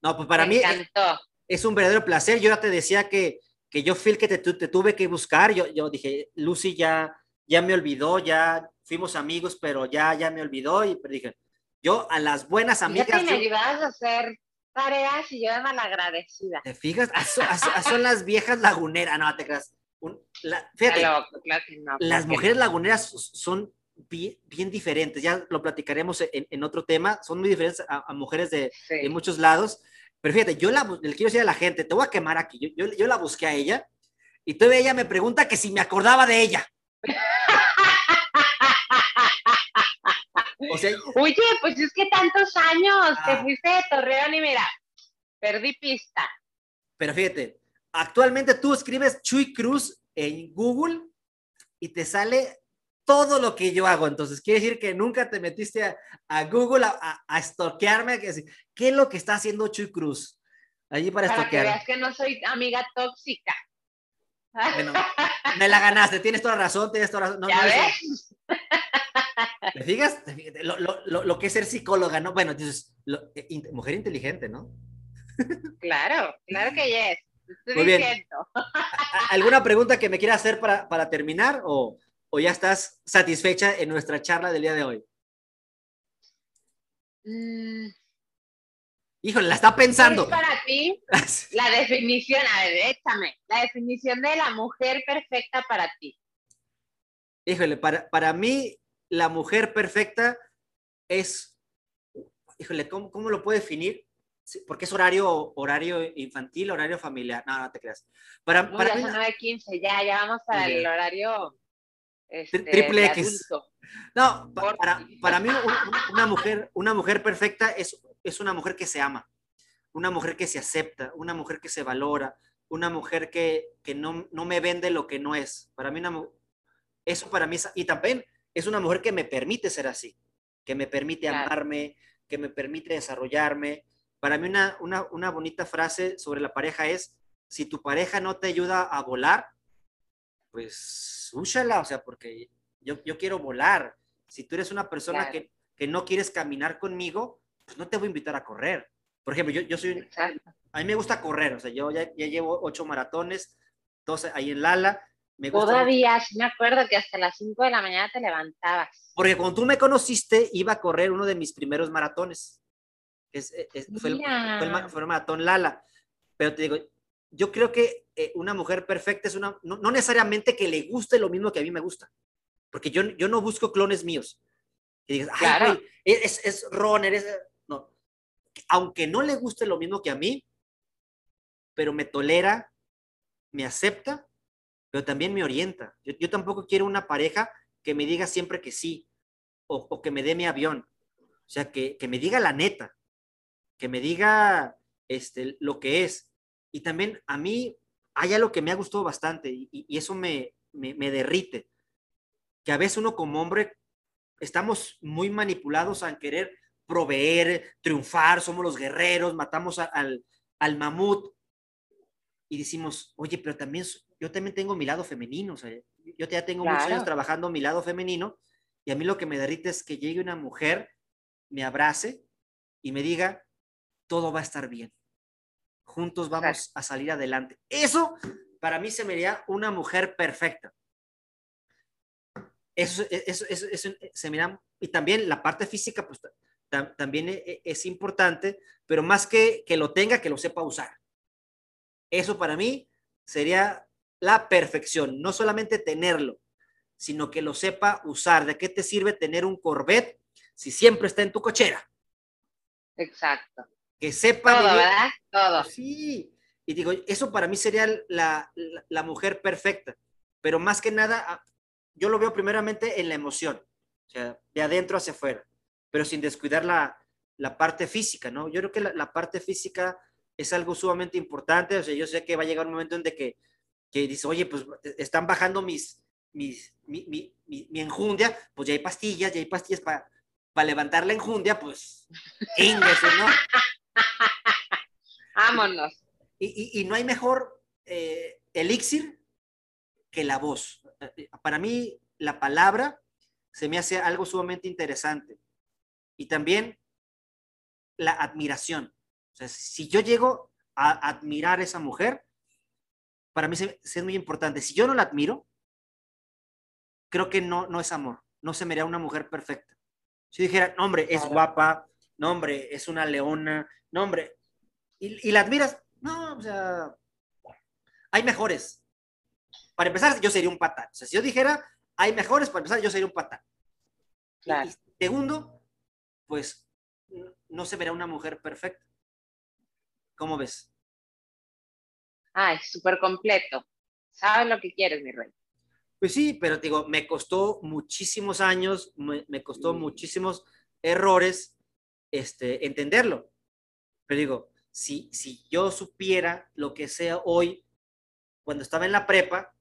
S1: No, pues para
S2: me
S1: mí
S2: encantó.
S1: es un verdadero placer. Yo ya te decía que, que yo fui el que te, te, tuve que buscar. Yo, yo dije, Lucy ya, ya me olvidó, ya fuimos amigos, pero ya, ya me olvidó. Y dije, yo a las buenas amigas.
S2: Ya te me ayudabas a hacer tareas y yo era malagradecida.
S1: ¿Te fijas? Son, son las viejas laguneras, no te creas. Un, la, fíjate,
S2: claro, claro no,
S1: las mujeres no. laguneras son bien, bien, diferentes, ya lo platicaremos en, en, otro tema, son muy diferentes a, a mujeres de, sí. de, muchos lados, pero fíjate, yo la, le quiero decir a la gente, te voy a quemar aquí, yo, yo, yo la busqué a ella y todavía ella me pregunta que si me acordaba de ella.
S2: O sea, Oye, pues es que tantos años, ah, te fuiste de Torreón y mira, perdí pista.
S1: Pero fíjate, actualmente tú escribes Chuy Cruz en Google y te sale todo lo que yo hago. Entonces, quiere decir que nunca te metiste a, a Google a, a, a stalkearme. ¿Qué es lo que está haciendo Chuy Cruz? Allí para,
S2: para que veas que no soy amiga tóxica.
S1: Bueno, me la ganaste, tienes toda razón, tienes toda razón. No,
S2: ¿Ya
S1: no
S2: ves?
S1: ¿Te fijas? Lo, lo, lo, que es ser psicóloga, ¿no? Bueno, entonces, lo, eh, mujer inteligente, ¿no?
S2: Claro, claro que yes. Estoy
S1: Muy bien.
S2: diciendo.
S1: ¿A- ¿Alguna pregunta que me quiera hacer para, para terminar o, o ya estás satisfecha en nuestra charla del día de hoy?
S2: Mm,
S1: Híjole, la está
S2: ¿qué es
S1: pensando.
S2: para ti la definición? A ver, échame. La definición de la mujer perfecta para ti.
S1: Híjole, para, para mí la mujer perfecta es, híjole, ¿cómo, cómo lo puedo definir? Porque es horario, horario infantil, horario familiar. No, no te creas. Para,
S2: No,
S1: para
S2: ya
S1: mí,
S2: son 9.15, ya, ya vamos para el horario este,
S1: triple X. no, pa- para, para mí un- un- una mujer, una mujer perfecta es, es una mujer que se ama, una mujer que se acepta, una mujer que se valora, una mujer que, que no, no me vende lo que no es. Para mí una eso para mí es, y también es una mujer que me permite ser así, que me permite
S2: Claro.
S1: amarme, que me permite desarrollarme. Para mí una, una, una bonita frase sobre la pareja es, si tu pareja no te ayuda a volar, pues úsala, o sea, porque yo, yo quiero volar. Si tú eres una persona
S2: Claro.
S1: que, que no quieres caminar conmigo, pues no te voy a invitar a correr. Por ejemplo, yo, yo soy, un-
S2: Exacto.
S1: a mí me gusta correr, o sea, yo ya, ya llevo ocho maratones, dos ahí en Lala. Me gusta mucho.
S2: Todavía, sí me acuerdo que hasta las 5 de la mañana te levantabas.
S1: Porque cuando tú me conociste, iba a correr uno de mis primeros maratones. Es- es- fue, el, fue el ma- fue el maratón Lala. Pero te digo, yo creo que eh, una mujer perfecta es una, no, no necesariamente que le guste lo mismo que a mí me gusta. Porque yo, yo no busco clones míos. Que digas, ay,
S2: Claro.
S1: es, es runner, es... No. Aunque no le guste lo mismo que a mí, pero me tolera, me acepta, pero también me orienta. Yo, yo tampoco quiero una pareja que me diga siempre que sí o, o que me dé mi avión. O sea, que, que me diga la neta, que me diga este, lo que es. Y también a mí hay algo que me ha gustado bastante y, eso me, me, me derrite. Que a veces uno como hombre estamos muy manipulados a querer proveer, triunfar, somos los guerreros, matamos a- al, al mamut y decimos, oye, pero también yo también tengo mi lado femenino, o sea, yo ya tengo muchos años trabajando mi lado femenino y a mí lo que me derrite es que llegue una mujer, me abrace y me diga, todo va a estar bien. Juntos vamos a salir adelante. Eso para mí se me haría una mujer perfecta. Eso, eso, eso, eso se mira, y también la parte física, pues ta- ta- también e- e- es importante, pero más que que lo tenga, que lo sepa usar. Eso para mí sería la perfección, no solamente tenerlo, sino que lo sepa usar. ¿De qué te sirve tener un Corvette si siempre está en tu cochera?
S2: Exacto.
S1: Que sepa
S2: Todo,
S1: vivir-
S2: ¿verdad? Todo.
S1: Sí, y digo, eso para mí sería la, la, la mujer perfecta, pero más que nada, ah, yo lo veo primeramente en la emoción, o sea, de adentro hacia afuera, pero sin descuidar la, la parte física, ¿no? Yo creo que la, parte física es algo sumamente importante, o sea, yo sé que va a llegar un momento en de que, que dice, oye, pues eh, están bajando mis, mis, mi, mi, mi, mi enjundia, pues ya hay pastillas, ya hay pastillas para levantar la enjundia, pues, íngese, ¿no?
S2: Vámonos.
S1: Y, y- y no hay mejor eh, elixir que la voz. Para mí, la palabra se me hace algo sumamente interesante. Y también la admiración. O sea, si yo llego a admirar a esa mujer, para mí se- se es muy importante. Si yo no la admiro, creo que no, no es amor. No se me una mujer perfecta. Si dijera, hombre, es guapa, no, hombre, es una leona, no, hombre, y, y la admiras, no, o sea, hay mejores. Para empezar, yo sería un patán. O sea, si yo dijera, hay mejores, para empezar, yo sería un patán.
S2: Claro.
S1: Y, segundo, pues no se verá una mujer perfecta. ¿Cómo ves?
S2: Ay, súper completo. Sabes lo que quieres, mi rey.
S1: Pues sí, pero te digo, me costó muchísimos años, me, me costó
S2: Mm.
S1: muchísimos errores este, entenderlo. Pero digo, si, si yo supiera lo que sea hoy, cuando estaba en la prepa,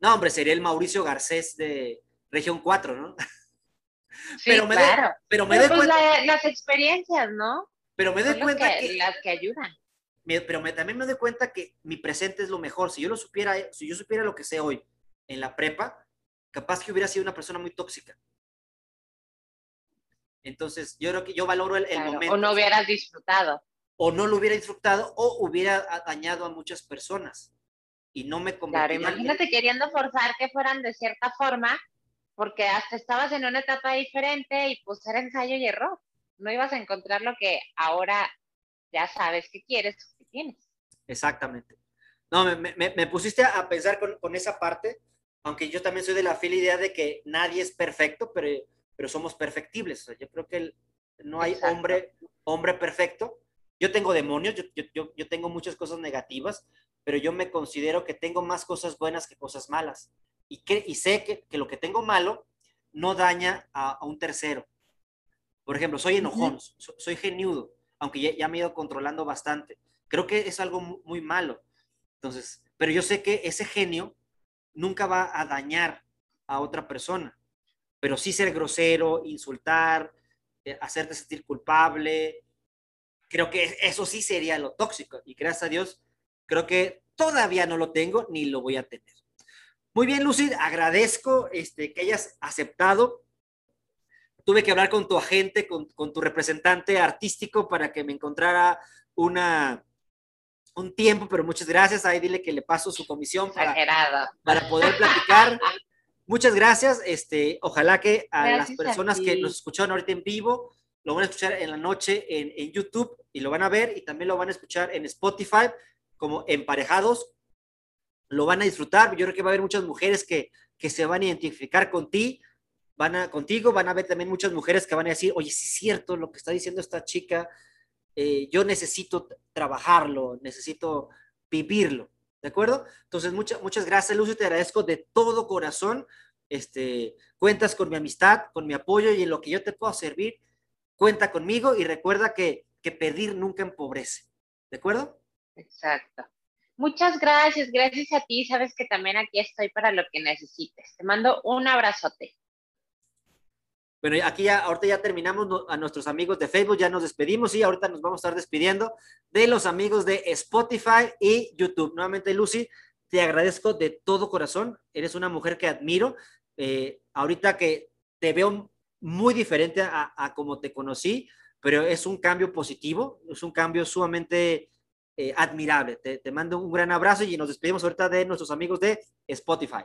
S1: no, hombre, sería el Mauricio Garcés de Región 4, ¿no?
S2: Sí,
S1: Pero me
S2: claro.
S1: Pero me
S2: Pero pues
S1: cuenta,
S2: la- las experiencias, ¿no?
S1: pero me doy
S2: Son
S1: cuenta
S2: que,
S1: que,
S2: las que ayudan.
S1: me- pero me- también me doy cuenta que mi presente es lo mejor. Si yo lo supiera, si yo supiera lo que sé hoy en la prepa, capaz que hubiera sido una persona muy tóxica. Entonces, yo creo que yo valoro el, el
S2: Claro,
S1: momento.
S2: O no hubieras disfrutado.
S1: o no lo hubiera disfrutado o hubiera dañado a muchas personas y no me
S2: Claro, imagínate queriendo forzar que fueran de cierta forma, porque hasta estabas en una etapa diferente y pues era ensayo y error. No ibas a encontrar lo que ahora ya sabes que quieres que tienes.
S1: Exactamente. No, me, me, me pusiste a pensar con, con, esa parte, aunque yo también soy de la fiel idea de que nadie es perfecto, pero, pero somos perfectibles. O sea, yo creo que no hay hombre, hombre perfecto. Yo tengo demonios, yo, yo, yo, tengo muchas cosas negativas, pero yo me considero que tengo más cosas buenas que cosas malas. Y, que, y sé que, que lo que tengo malo no daña a, a, un tercero. Por ejemplo, soy enojón, uh -huh. soy, geniudo, aunque ya, ya, me he ido controlando bastante. Creo que es algo muy, muy malo. Entonces, pero yo sé que ese genio nunca va a dañar a otra persona, pero sí ser grosero, insultar, eh, hacerte sentir culpable, creo que eso sí sería lo tóxico. Y gracias a Dios, creo que todavía no lo tengo ni lo voy a tener. Muy bien, Lucy, agradezco este, que hayas aceptado. Tuve que hablar con tu agente, con, con tu representante artístico para que me encontrara una, un tiempo, pero muchas gracias. Ahí dile que le paso su comisión para, para poder platicar. Muchas gracias. Este, ojalá que a gracias las personas a que nos escucharon ahorita en vivo lo van a escuchar en la noche en, en, YouTube y lo van a ver y también lo van a escuchar en Spotify como emparejados. Lo van a disfrutar. Yo creo que va a haber muchas mujeres que, que se van a identificar con ti, van a, contigo. Van a haber también muchas mujeres que van a decir, oye, sí es cierto lo que está diciendo esta chica. Eh, yo necesito trabajarlo, necesito vivirlo. ¿De acuerdo? Entonces, muchas muchas gracias, Lucio. Te agradezco de todo corazón. Este, cuentas con mi amistad, con mi apoyo y en lo que yo te puedo servir cuenta conmigo y recuerda que, que pedir nunca empobrece. ¿De acuerdo?
S2: Exacto. Muchas gracias, gracias a ti. Sabes que también aquí estoy para lo que necesites. Te mando un abrazote.
S1: Bueno, aquí ya, ahorita ya terminamos a nuestros amigos de Facebook, ya nos despedimos y ahorita nos vamos a estar despidiendo de los amigos de Spotify y YouTube. Nuevamente, Lucy, te agradezco de todo corazón. Eres una mujer que admiro. Eh, ahorita que te veo muy diferente a, a, como te conocí, pero es un cambio positivo, es un cambio sumamente eh, admirable. Te, te, mando un gran abrazo y nos despedimos ahorita de nuestros amigos de Spotify.